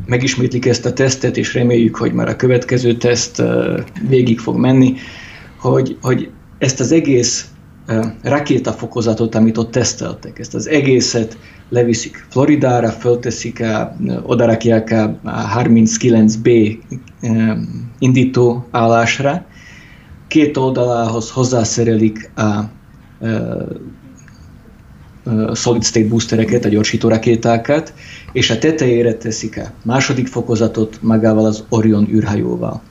megismétlik ezt a tesztet, és reméljük, hogy már a következő teszt végig fog menni, hogy, hogy ezt az egész rakétafokozatot, amit ott teszteltek. Ezt az egészet leviszik Floridára, fölteszik, oda rakják a 39B indító állásra, két oldalához hozzászerelik a, a, a solid state boostereket, a gyorsító rakétákat, és a tetejére teszik a második fokozatot magával az Orion űrhajóval.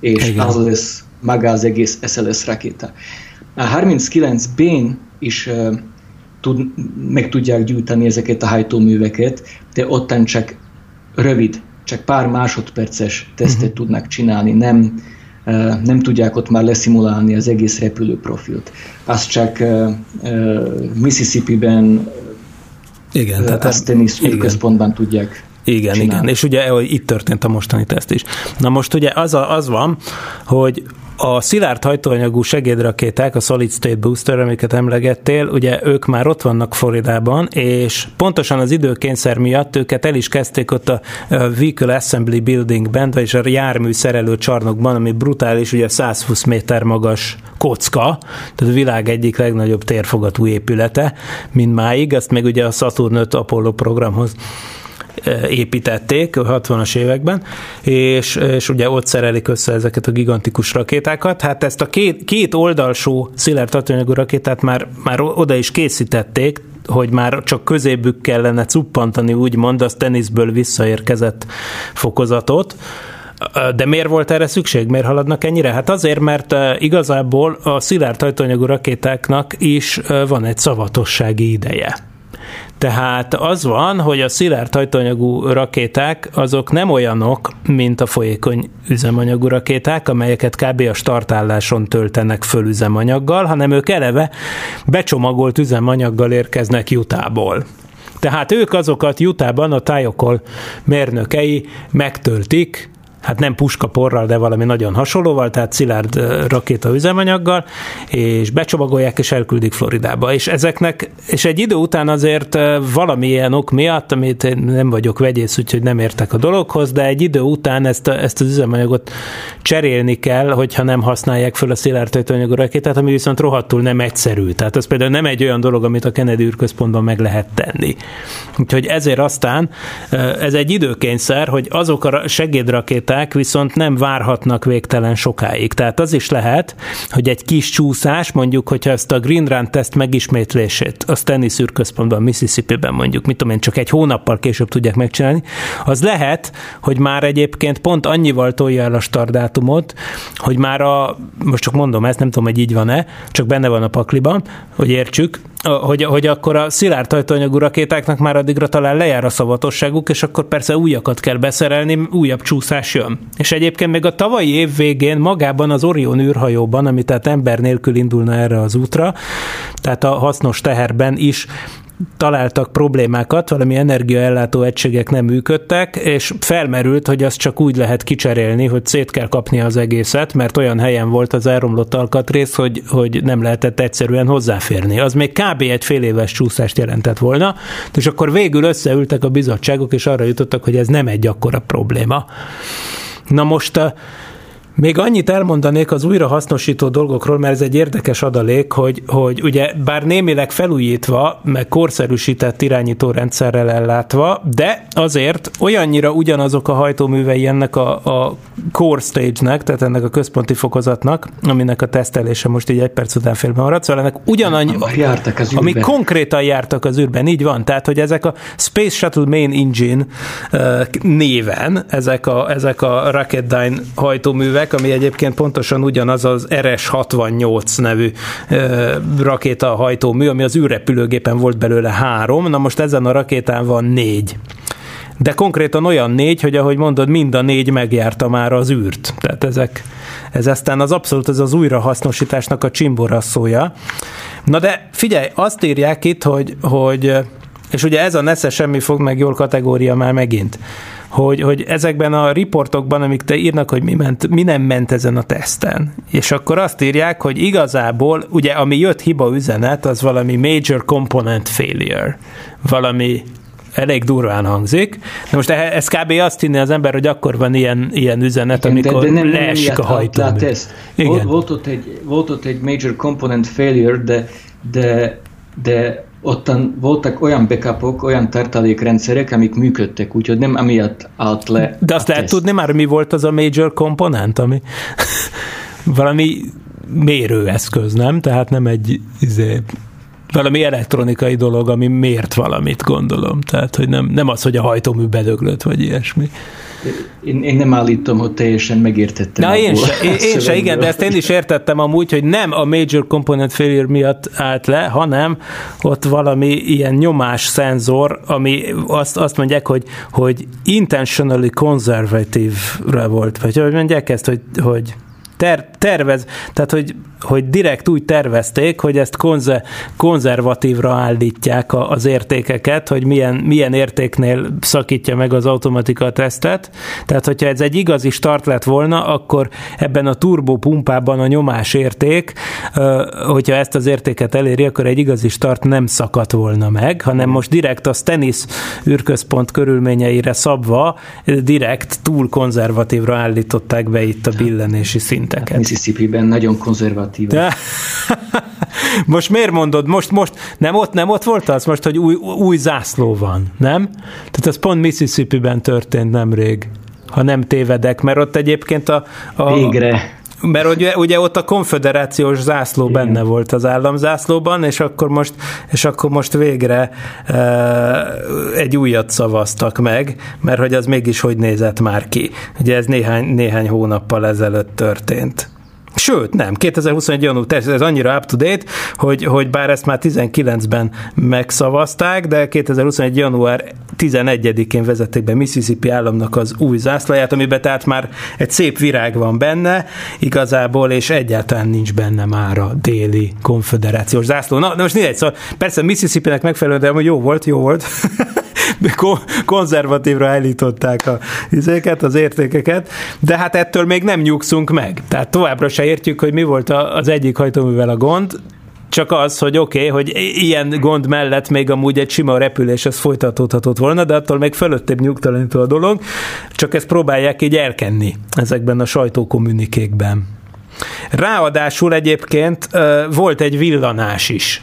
És Igen. az lesz maga az egész SLS rakéta. A 39B-n is tud, meg tudják gyújtani ezeket a hajtóműveket, de ottan csak rövid, csak pár másodperces tesztet uh-huh. tudnak csinálni, nem, nem tudják ott már leszimulálni az egész repülőprofilt. Azt csak uh, uh, Mississippi-ben igen, tehát Astenis központban tudják igen, csinálni. igen, és ugye itt történt a mostani teszt is. Na most ugye az, a, az van, hogy a szilárd hajtóanyagú segédrakéták, a Solid State Booster, amiket emlegettél, ugye ők már ott vannak Floridában, és pontosan az időkényszer miatt őket el is kezdték ott a Vehicle Assembly Buildingben, vagyis a jármű szerelő csarnokban, ami brutális, ugye 120 méter magas kocka, tehát a világ egyik legnagyobb térfogatú épülete, mint máig, ezt meg ugye a Saturn 5 Apollo programhoz építették a 60-as években, és, és ugye ott szerelik össze ezeket a gigantikus rakétákat. Hát ezt a két, két oldalsó szilárd tartóanyagú rakétát már, már oda is készítették, hogy már csak közébük kellene cuppantani, úgymond, az teniszből visszaérkezett fokozatot. De miért volt erre szükség? Miért haladnak ennyire? Hát azért, mert igazából a szilárd hajtóanyagú rakétáknak is van egy szavatossági ideje. Tehát az van, hogy a szilárd hajtóanyagú rakéták azok nem olyanok, mint a folyékony üzemanyagú rakéták, amelyeket kb. a startálláson töltenek föl üzemanyaggal, hanem ők eleve becsomagolt üzemanyaggal érkeznek jutából. Tehát ők azokat jutában a tájokol mérnökei megtöltik, hát nem puskaporral, de valami nagyon hasonlóval, tehát szilárd rakéta üzemanyaggal, és becsomagolják és elküldik Floridába. És ezeknek, és egy idő után azért valamilyen ok miatt, amit én nem vagyok vegyész, úgyhogy nem értek a dologhoz, de egy idő után ezt, ezt az üzemanyagot cserélni kell, hogyha nem használják fel a szilárd anyagú rakétát, ami viszont rohadtul nem egyszerű. Tehát ez például nem egy olyan dolog, amit a Kennedy űrközpontban meg lehet tenni. Úgyhogy ezért aztán ez egy időkényszer, hogy azok a segédrakéták, rakéták viszont nem várhatnak végtelen sokáig. Tehát az is lehet, hogy egy kis csúszás, mondjuk, hogyha ezt a Green Run teszt megismétlését, a Stanley szűrközpontban, Mississippi-ben mondjuk, mit tudom én, csak egy hónappal később tudják megcsinálni, az lehet, hogy már egyébként pont annyival tolja el a startdátumot, hogy már a, most csak mondom ezt, nem tudom, hogy így van-e, csak benne van a pakliban, hogy értsük, hogy, hogy akkor a szilárd hajtóanyagú rakétáknak már addigra talán lejár a szavatosságuk, és akkor persze újakat kell beszerelni, újabb csúszás jön. És egyébként még a tavalyi év végén magában az Orion űrhajóban, ami tehát ember nélkül indulna erre az útra, tehát a hasznos teherben is találtak problémákat, valami energiaellátó egységek nem működtek, és felmerült, hogy azt csak úgy lehet kicserélni, hogy szét kell kapni az egészet, mert olyan helyen volt az elromlott alkatrész, hogy, hogy nem lehetett egyszerűen hozzáférni. Az még kb. egy fél éves csúszást jelentett volna, és akkor végül összeültek a bizottságok, és arra jutottak, hogy ez nem egy akkora probléma. Na most még annyit elmondanék az újrahasznosító dolgokról, mert ez egy érdekes adalék, hogy, hogy ugye bár némileg felújítva, meg korszerűsített irányítórendszerrel ellátva, de azért olyannyira ugyanazok a hajtóművei ennek a, a core stage-nek, tehát ennek a központi fokozatnak, aminek a tesztelése most így egy perc után félben maradt, szóval ennek ugyanannyi, jártak az ami konkrétan jártak az űrben, így van, tehát hogy ezek a Space Shuttle Main Engine néven, ezek a, ezek a Rocketdyne hajtóművek, művek, ami egyébként pontosan ugyanaz az RS-68 nevű rakéta hajtómű, ami az űrrepülőgépen volt belőle három, na most ezen a rakétán van négy de konkrétan olyan négy, hogy ahogy mondod, mind a négy megjárta már az űrt. Tehát ezek, ez aztán az abszolút ez az újrahasznosításnak a csimborasszója. Na de figyelj, azt írják itt, hogy, hogy és ugye ez a nesze semmi fog meg jól kategória már megint, hogy, hogy ezekben a riportokban, amik te írnak, hogy mi, ment, mi nem ment ezen a teszten. És akkor azt írják, hogy igazából, ugye ami jött hiba üzenet, az valami major component failure. Valami elég durván hangzik. De most ez kb. azt hinni az ember, hogy akkor van ilyen, ilyen üzenet, Igen, amikor de, de nem, leesik a hajtómű. Volt, volt, ott egy, volt ott egy major component failure, de, de, de ottan voltak olyan backupok, olyan tartalékrendszerek, amik működtek, úgyhogy nem amiatt állt le. De azt lehet tudni már, mi volt az a major komponent, ami valami mérőeszköz, nem? Tehát nem egy izé, valami elektronikai dolog, ami mért valamit, gondolom. Tehát, hogy nem, nem az, hogy a hajtómű bedöglött, vagy ilyesmi. Én, én nem állítom, hogy teljesen megértettem. Na, én se, én, én se, igen, de ezt én is értettem amúgy, hogy nem a major component failure miatt állt le, hanem ott valami ilyen nyomás szenzor, ami azt, azt mondják, hogy, hogy intentionally conservative-re volt, vagy hogy mondják ezt, hogy, hogy ter, tervez, tehát hogy hogy direkt úgy tervezték, hogy ezt konze, konzervatívra állítják a, az értékeket, hogy milyen, milyen értéknél szakítja meg az automatika a tesztet. Tehát, hogyha ez egy igazi start lett volna, akkor ebben a turbopumpában a nyomás érték, hogyha ezt az értéket eléri, akkor egy igazi start nem szakadt volna meg, hanem most direkt a Stennis űrközpont körülményeire szabva, direkt túl konzervatívra állították be itt a billenési szinteket. Mississippi-ben nagyon konzervatív konzervatív. Most miért mondod, most, most nem ott, nem ott volt az most, hogy új, új zászló van, nem? Tehát ez pont Mississippi-ben történt nemrég, ha nem tévedek, mert ott egyébként a... a Végre. Mert ugye, ugye ott a konfederációs zászló Igen. benne volt az államzászlóban, és akkor most, és akkor most végre e, egy újat szavaztak meg, mert hogy az mégis hogy nézett már ki. Ugye ez néhány, néhány hónappal ezelőtt történt. Sőt, nem, 2021. január, ez annyira up-to-date, hogy, hogy bár ezt már 19-ben megszavazták, de 2021. január 11-én vezették be Mississippi államnak az új zászlaját, amiben tehát már egy szép virág van benne igazából, és egyáltalán nincs benne már a déli konfederációs zászló. Na, de most négy, szóval persze Mississippi-nek megfelelően, de jó volt, jó volt. konzervatívra állították a izéket, az értékeket, de hát ettől még nem nyugszunk meg. Tehát továbbra se értjük, hogy mi volt az egyik hajtóművel a gond, csak az, hogy oké, okay, hogy ilyen gond mellett még amúgy egy sima repülés ez folytatódhatott volna, de attól még fölöttebb nyugtalanító a dolog, csak ezt próbálják így elkenni ezekben a sajtókommunikékben. Ráadásul egyébként volt egy villanás is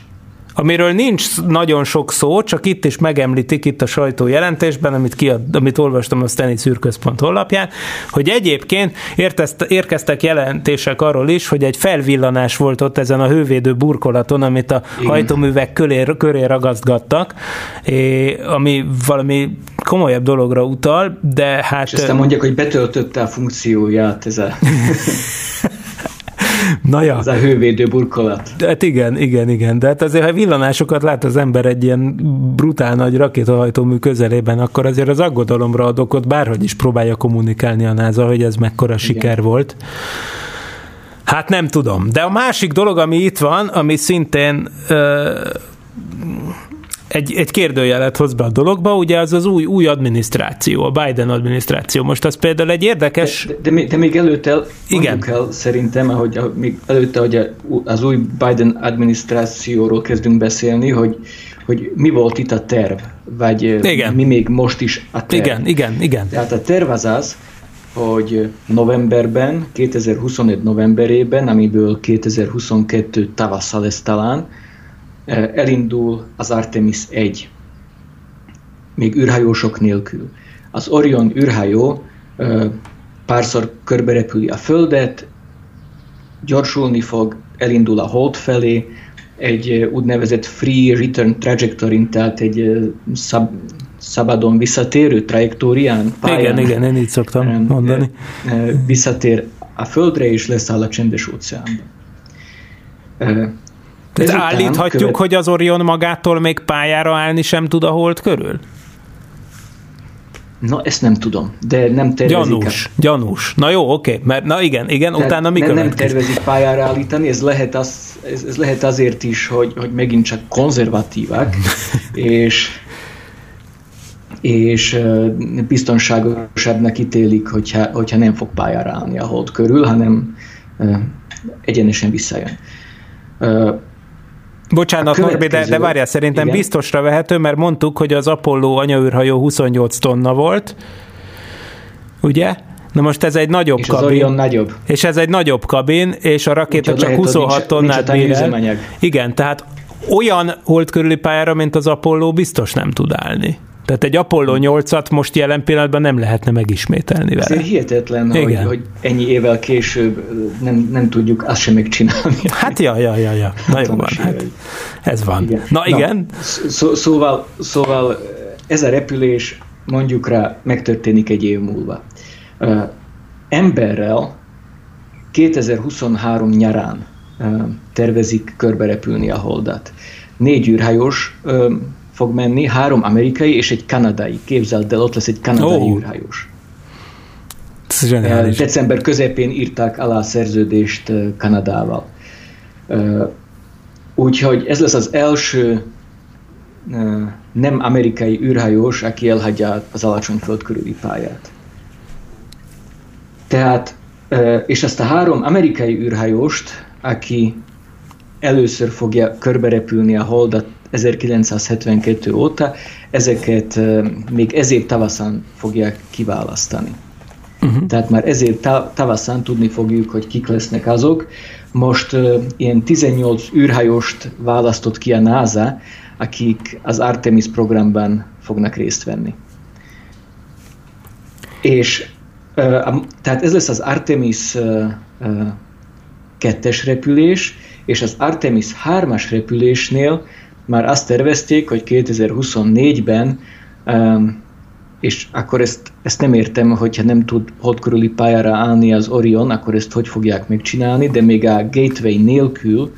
amiről nincs nagyon sok szó, csak itt is megemlítik itt a sajtó jelentésben, amit, kiad, amit olvastam a Steny Szűrközpont honlapján, hogy egyébként érkeztek jelentések arról is, hogy egy felvillanás volt ott ezen a hővédő burkolaton, amit a Igen. hajtóművek köré, köré ragasztgattak, ami valami komolyabb dologra utal, de hát... És aztán mondják, hogy betöltötte a funkcióját ez a... Na ja. Ez a hővédő burkolat. Hát igen, igen, igen. De hát azért, ha villanásokat lát az ember egy ilyen brutál nagy rakétahajtómű közelében, akkor azért az aggodalomra ad okot, bárhogy is próbálja kommunikálni a NASA, hogy ez mekkora igen. siker volt. Hát nem tudom. De a másik dolog, ami itt van, ami szintén ö, egy, egy kérdőjelet hoz be a dologba, ugye az az új, új adminisztráció, a Biden adminisztráció. Most az például egy érdekes... De, de, de, de még előtte Igen. el szerintem, hogy a, még előtte, hogy az új Biden adminisztrációról kezdünk beszélni, hogy, hogy mi volt itt a terv, vagy igen. mi még most is a terv. Igen, igen, igen. Tehát a terv az az, hogy novemberben, 2021 novemberében, amiből 2022 tavasszal lesz talán, Eh, elindul az Artemis 1, még űrhajósok nélkül. Az Orion űrhajó eh, párszor körberepüli a Földet, gyorsulni fog, elindul a Hold felé, egy eh, úgynevezett free return trajectory tehát egy szab, szabadon visszatérő trajektórián, pályán. Igen, igen, én így szoktam mondani. Visszatér a Földre, és leszáll a csendes óceánba. Tehát állíthatjuk, követ... hogy az Orion magától még pályára állni sem tud a hold körül? Na, ezt nem tudom, de nem tervezik. Gyanús, el. gyanús. Na jó, oké, mert na igen, igen, Tehát utána mi nem, nem tervezik pályára állítani, ez lehet, az, ez, ez lehet azért is, hogy, hogy megint csak konzervatívák, és és biztonságosabbnak ítélik, hogyha, hogyha nem fog pályára állni a hold körül, hanem egyenesen visszajön. Bocsánat, Norbi, de, de várjál, szerintem igen. biztosra vehető, mert mondtuk, hogy az Apollo anyaűrhajó 28 tonna volt, ugye? Na most ez egy nagyobb és kabin. Az nagyobb. És ez egy nagyobb kabin, és a rakéta Úgy, csak 26 tonnát bír el. Igen, tehát olyan hold körüli pályára, mint az Apollo biztos nem tud állni. Tehát egy Apollo 8-at most jelen pillanatban nem lehetne megismételni vele. Ez hihetetlen, hogy, hogy ennyi évvel később nem, nem tudjuk azt sem megcsinálni. Hát ja, ja, ja, ja. Na jó van, hát ez van. Igen. Na igen. Na, szó, szóval, szóval ez a repülés mondjuk rá megtörténik egy év múlva. Uh, emberrel 2023 nyarán uh, tervezik körberepülni a holdat. Négy űrhajós uh, fog menni, három amerikai és egy kanadai. Képzeld el, ott lesz egy kanadai oh. űrhajós. December közepén írták alá a szerződést Kanadával. Úgyhogy ez lesz az első nem amerikai űrhajós, aki elhagyja az alacsony föld körüli pályát. Tehát, és ezt a három amerikai űrhajóst, aki először fogja körberepülni a holdat 1972 óta, ezeket még ezért tavaszán fogják kiválasztani. Uh-huh. Tehát már ezért tavaszán tudni fogjuk, hogy kik lesznek azok, most ilyen 18 űrhajóst választott ki a NASA, akik az Artemis programban fognak részt venni. És tehát ez lesz az Artemis kettes repülés, és az Artemis 3-as repülésnél már azt tervezték, hogy 2024-ben, és akkor ezt, ezt nem értem, hogyha nem tud hold körüli pályára állni az Orion, akkor ezt hogy fogják megcsinálni, de még a gateway nélkül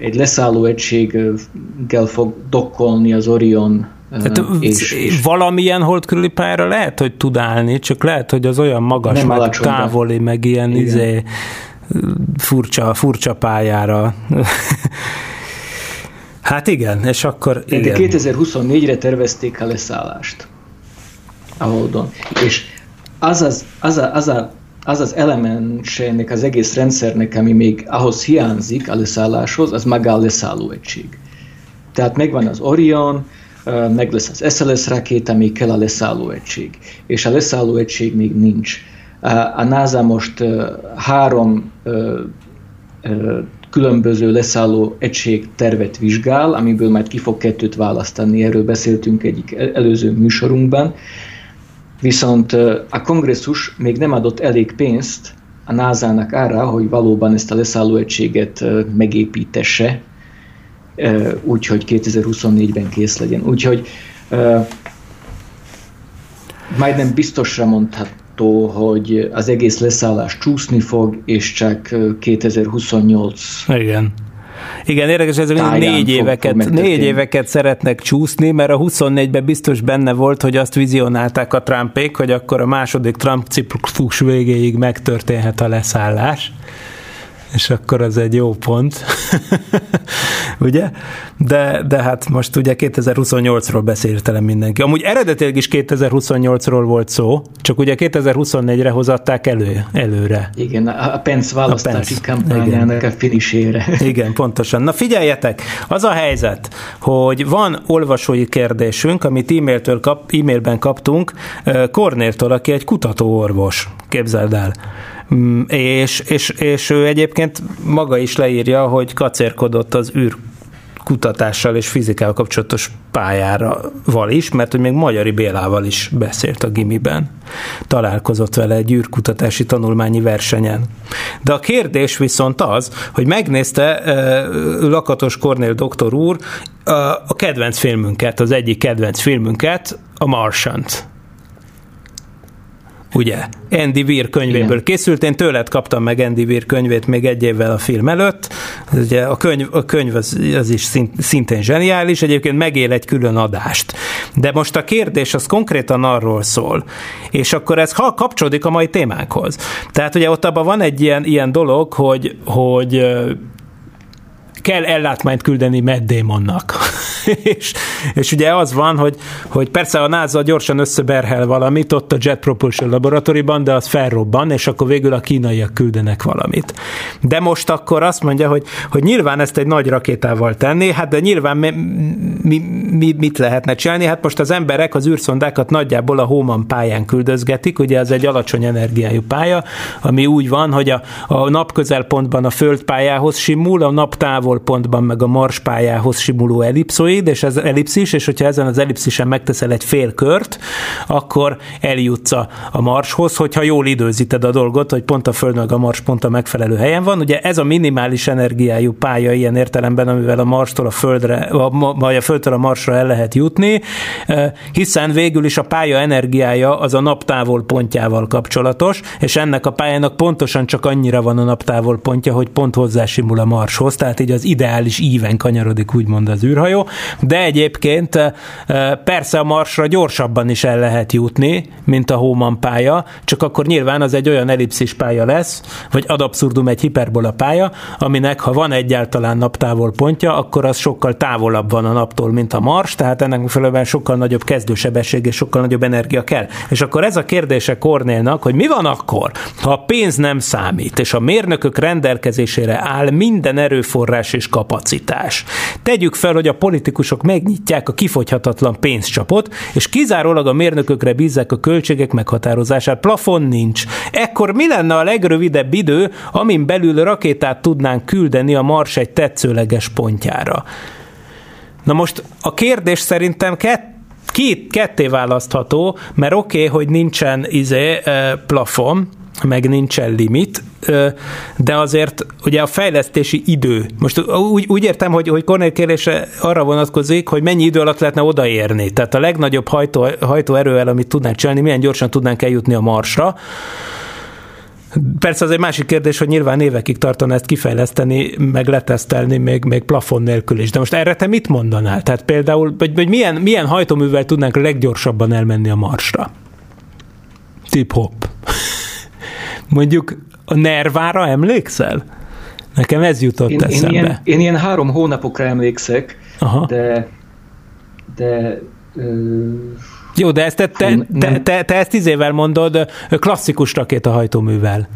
egy leszálló egységgel fog dokkolni az Orion Hát, és, és valamilyen hold körüli pályára lehet, hogy tud állni, csak lehet, hogy az olyan magas, nem meg távoli, meg ilyen Igen. izé, furcsa, furcsa pályára. hát igen, és akkor igen. De 2024-re tervezték a leszállást a Holdon. És az az, az, a, az, a, az, az elemense ennek az egész rendszernek, ami még ahhoz hiányzik a leszálláshoz, az maga a leszálló egység. Tehát megvan az Orion, meg lesz az SLS rakéta, még kell a leszálló egység. És a leszálló egység még nincs. A NASA most három különböző leszálló egység tervet vizsgál, amiből majd ki fog kettőt választani, erről beszéltünk egyik előző műsorunkban. Viszont a kongresszus még nem adott elég pénzt a NASA-nak arra, hogy valóban ezt a leszálló egységet megépítesse, úgyhogy 2024-ben kész legyen. Úgyhogy majdnem biztosra mondható, hogy az egész leszállás csúszni fog, és csak 2028 Igen. Igen, érdekes, ez négy éveket, fog négy éveket szeretnek csúszni, mert a 24-ben biztos benne volt, hogy azt vizionálták a Trumpék, hogy akkor a második Trump ciklus végéig megtörténhet a leszállás és akkor az egy jó pont, ugye? De, de hát most ugye 2028-ról beszéltelem mindenki. Amúgy eredetileg is 2028-ról volt szó, csak ugye 2024-re hozatták elő, előre. Igen, a Pence választási a Pence. kampányának Igen. a finisére. Igen, pontosan. Na figyeljetek, az a helyzet, hogy van olvasói kérdésünk, amit e-mailtől kap, e-mailben kaptunk Kornértól, aki egy kutatóorvos, képzeld el. Mm, és, és, és ő egyébként maga is leírja, hogy kacérkodott az űr kutatással és fizikával kapcsolatos pályával is, mert hogy még Magyari Bélával is beszélt a gimiben. Találkozott vele egy űrkutatási tanulmányi versenyen. De a kérdés viszont az, hogy megnézte uh, Lakatos Kornél doktor úr uh, a kedvenc filmünket, az egyik kedvenc filmünket, a Martian-t ugye? Andy Weir könyvéből Igen. készült, én tőled kaptam meg Andy Weir könyvét még egy évvel a film előtt, ugye a könyv, a könyv az, az is szintén zseniális, egyébként megél egy külön adást. De most a kérdés az konkrétan arról szól, és akkor ez ha kapcsolódik a mai témánkhoz. Tehát ugye ott abban van egy ilyen, ilyen dolog, hogy, hogy kell ellátmányt küldeni Matt Damonnak. és, és ugye az van, hogy, hogy persze a NASA gyorsan összeberhel valamit ott a Jet Propulsion laboratóriumban, de az felrobban, és akkor végül a kínaiak küldenek valamit. De most akkor azt mondja, hogy, hogy nyilván ezt egy nagy rakétával tenni, hát de nyilván mi, mi, mi, mit lehetne csinálni? Hát most az emberek az űrszondákat nagyjából a Hóman pályán küldözgetik, ugye ez egy alacsony energiájú pálya, ami úgy van, hogy a, a napközelpontban a földpályához simul, a naptávolpontban meg a Mars pályához simuló ellipszoid, és ez ellipszis, és hogyha ezen az ellipszisen megteszel egy fél kört, akkor eljutsz a, marshoz, hogyha jól időzíted a dolgot, hogy pont a Föld meg a Mars pont a megfelelő helyen van. Ugye ez a minimális energiájú pálya ilyen értelemben, amivel a Marstól a Földre, vagy a Földtől a Marsra el lehet jutni, hiszen végül is a pálya energiája az a naptávol pontjával kapcsolatos, és ennek a pályának pontosan csak annyira van a naptávol pontja, hogy pont hozzásimul a Marshoz, tehát így az ideális íven kanyarodik úgymond az űrhajó, de egyébként persze a Marsra gyorsabban is el lehet jutni, mint a Hóman pálya, csak akkor nyilván az egy olyan ellipszis pálya lesz, vagy ad abszurdum egy hiperbola pálya, aminek ha van egyáltalán naptávol pontja, akkor az sokkal távolabb van a naptól, mint a Mars, tehát ennek megfelelően sokkal nagyobb kezdősebesség és sokkal nagyobb energia kell. És akkor ez a kérdése Kornélnak, hogy mi van akkor, ha a pénz nem számít, és a mérnökök rendelkezésére áll minden erőforrás és kapacitás. Tegyük fel, hogy a politikusok megnyitják a kifogyhatatlan pénzcsapot, és kizárólag a mérnökökre bízzák a költségek meghatározását. Plafon nincs. Ekkor mi lenne a legrövidebb idő, amin belül rakétát tudnánk küldeni a Mars egy tetszőleges pontjára? Na most a kérdés szerintem kett két, ketté választható, mert oké, okay, hogy nincsen izé, plafon, meg nincsen limit, de azért ugye a fejlesztési idő, most úgy, úgy értem, hogy, hogy Cornél kérdése arra vonatkozik, hogy mennyi idő alatt lehetne odaérni. Tehát a legnagyobb hajtó, hajtóerővel, amit tudnánk csinálni, milyen gyorsan tudnánk eljutni a Marsra. Persze az egy másik kérdés, hogy nyilván évekig tartana ezt kifejleszteni, meg letesztelni még, még plafon nélkül is. De most erre te mit mondanál? Tehát például, vagy, vagy milyen, milyen hajtóművel tudnánk leggyorsabban elmenni a Marsra? Tip-hop. Mondjuk a Nervára emlékszel? Nekem ez jutott én, eszembe. Én ilyen, én ilyen három hónapokra emlékszek, Aha. de de ö, jó, de ezt te, te, te, te, ezt tíz évvel mondod klasszikus rakétahajtóművel.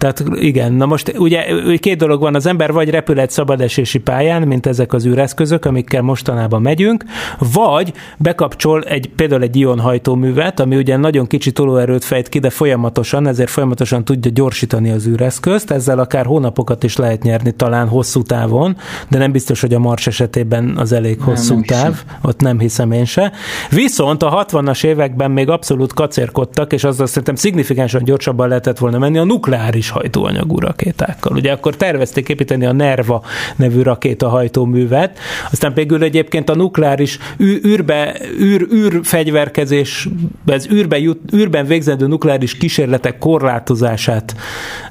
Tehát igen, na most ugye két dolog van, az ember vagy repül egy szabadesési pályán, mint ezek az űreszközök, amikkel mostanában megyünk, vagy bekapcsol egy, például egy ionhajtóművet, ami ugye nagyon kicsi tolóerőt fejt ki, de folyamatosan, ezért folyamatosan tudja gyorsítani az űreszközt, ezzel akár hónapokat is lehet nyerni, talán hosszú távon, de nem biztos, hogy a Mars esetében az elég nem, hosszú nem táv, hiszem. ott nem hiszem én se. Viszont a 60-as években még abszolút kacérkodtak, és azzal szerintem szignifikánsan gyorsabban lehetett volna menni a nukleáris hajtóanyagú rakétákkal. Ugye akkor tervezték építeni a Nerva nevű rakétahajtóművet, aztán végül egyébként a nukleáris űrbe, űr, űrfegyverkezés, ez űrbe jut, űrben végzendő nukleáris kísérletek korlátozását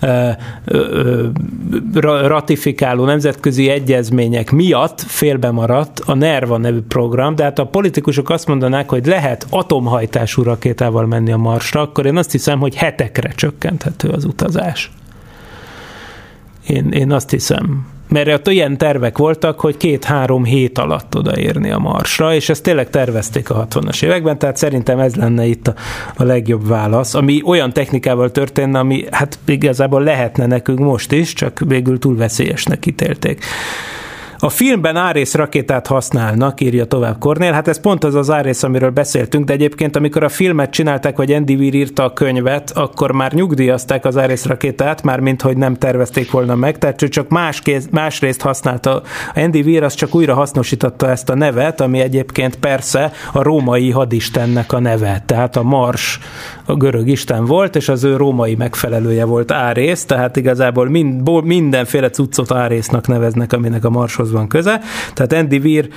ö, ö, ratifikáló nemzetközi egyezmények miatt félbe maradt a Nerva nevű program, de hát a politikusok azt mondanák, hogy lehet atomhajtású rakétával menni a Marsra, akkor én azt hiszem, hogy hetekre csökkenthető az utazás. Én, én azt hiszem. Mert ott olyan tervek voltak, hogy két-három hét alatt odaérni a Marsra, és ezt tényleg tervezték a 60-as években, tehát szerintem ez lenne itt a, a legjobb válasz, ami olyan technikával történne, ami hát igazából lehetne nekünk most is, csak végül túl veszélyesnek ítélték. A filmben Árész rakétát használnak, írja tovább Kornél. Hát ez pont az az Árész, amiről beszéltünk, de egyébként amikor a filmet csinálták, vagy Andy Weir írta a könyvet, akkor már nyugdíjazták az Árész rakétát, már mint hogy nem tervezték volna meg, tehát csak más, kéz, más részt használta. Andy Weir az csak újra hasznosította ezt a nevet, ami egyébként persze a római hadistennek a neve. Tehát a Mars a görög isten volt, és az ő római megfelelője volt Árész, tehát igazából mind, mindenféle cuccot Árésznak neveznek, aminek a Marshoz van köze. Tehát Andy Weir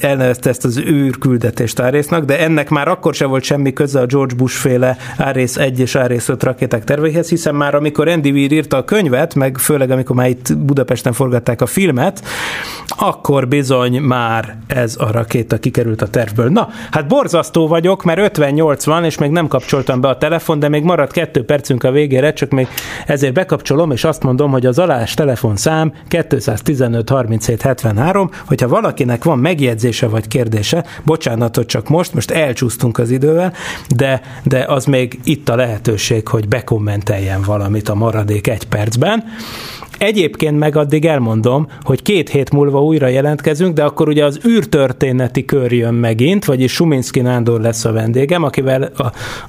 elnevezte ezt az űrküldetést Árésznak, de ennek már akkor sem volt semmi köze a George Bush féle Árész 1 és Árész 5 rakéták terveihez, hiszen már amikor Andy Weir írta a könyvet, meg főleg amikor már itt Budapesten forgatták a filmet, akkor bizony már ez a rakéta kikerült a tervből. Na, hát borzasztó vagyok, mert 58 van, és még nem kapcsolt kapcsoltam be a telefon, de még maradt kettő percünk a végére, csak még ezért bekapcsolom, és azt mondom, hogy az alás telefonszám 215 37 73, hogyha valakinek van megjegyzése vagy kérdése, bocsánatot csak most, most elcsúsztunk az idővel, de, de az még itt a lehetőség, hogy bekommenteljen valamit a maradék egy percben. Egyébként meg addig elmondom, hogy két hét múlva újra jelentkezünk, de akkor ugye az űrtörténeti kör jön megint, vagyis Suminski Nándor lesz a vendégem, akivel a,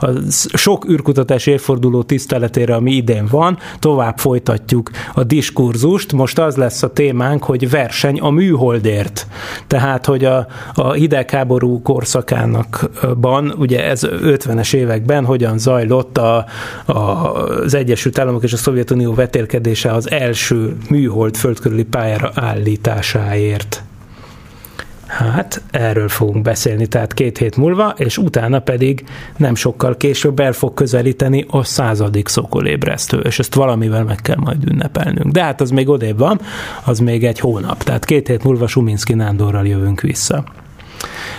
a sok űrkutatási évforduló tiszteletére, ami idén van, tovább folytatjuk a diskurzust. Most az lesz a témánk, hogy verseny a műholdért. Tehát, hogy a, a hidegháború korszakánakban, ugye ez 50-es években hogyan zajlott a, a, az Egyesült Államok és a Szovjetunió vetélkedése az első első műhold földkörüli pályára állításáért. Hát erről fogunk beszélni, tehát két hét múlva, és utána pedig nem sokkal később el fog közelíteni a századik szokolébresztő, és ezt valamivel meg kell majd ünnepelnünk. De hát az még odébb van, az még egy hónap, tehát két hét múlva Suminski Nándorral jövünk vissza.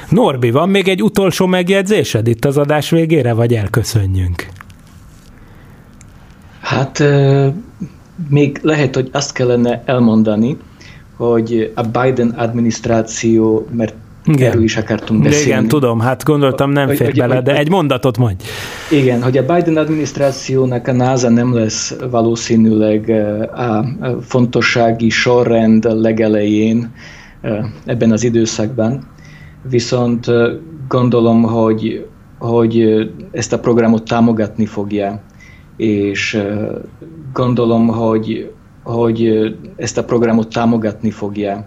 Norbi, van még egy utolsó megjegyzésed itt az adás végére, vagy elköszönjünk? Hát még lehet, hogy azt kellene elmondani, hogy a Biden adminisztráció, mert Igen. Erről is akartunk beszélni. Igen, tudom, hát gondoltam nem fér bele, hogy, de egy mondatot mondj. Igen, hogy a Biden adminisztrációnak a NASA nem lesz valószínűleg a fontossági sorrend legelején ebben az időszakban, viszont gondolom, hogy, hogy ezt a programot támogatni fogja, és gondolom, hogy, hogy ezt a programot támogatni fogja,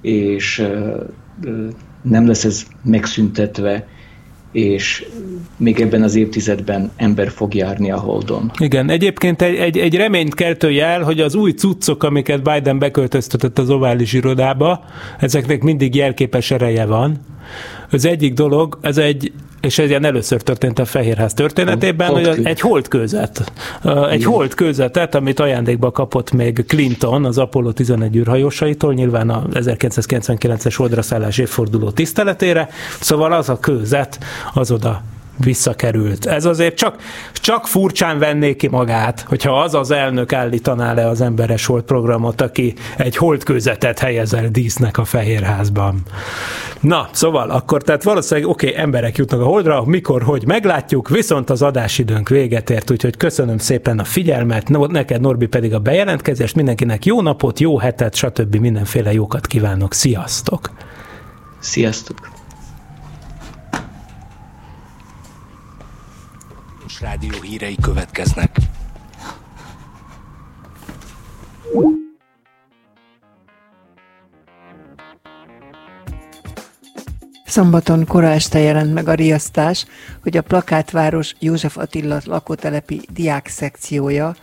és nem lesz ez megszüntetve, és még ebben az évtizedben ember fog járni a Holdon. Igen, egyébként egy, egy, egy reményt keltő jel, hogy az új cuccok, amiket Biden beköltöztetett az ovális irodába, ezeknek mindig jelképes ereje van. Az egyik dolog, ez egy és ez ilyen először történt a Fehérház történetében, hogy egy holdkőzet. Egy Igen. amit ajándékba kapott még Clinton az Apollo 11 űrhajósaitól, nyilván a 1999-es holdraszállás évforduló tiszteletére. Szóval az a kőzet az oda visszakerült. Ez azért csak, csak furcsán venné ki magát, hogyha az az elnök állítaná le az emberes hold programot, aki egy holdkőzetet helyez el dísznek a Fehérházban. Na, szóval akkor tehát valószínűleg oké, okay, emberek jutnak a holdra, mikor, hogy meglátjuk, viszont az adásidőnk véget ért, úgyhogy köszönöm szépen a figyelmet, neked Norbi pedig a bejelentkezést, mindenkinek jó napot, jó hetet, stb. mindenféle jókat kívánok. Sziasztok! Sziasztok! Rádió hírei következnek. Szombaton kora este jelent meg a riasztás, hogy a Plakátváros József Attila lakótelepi diák szekciója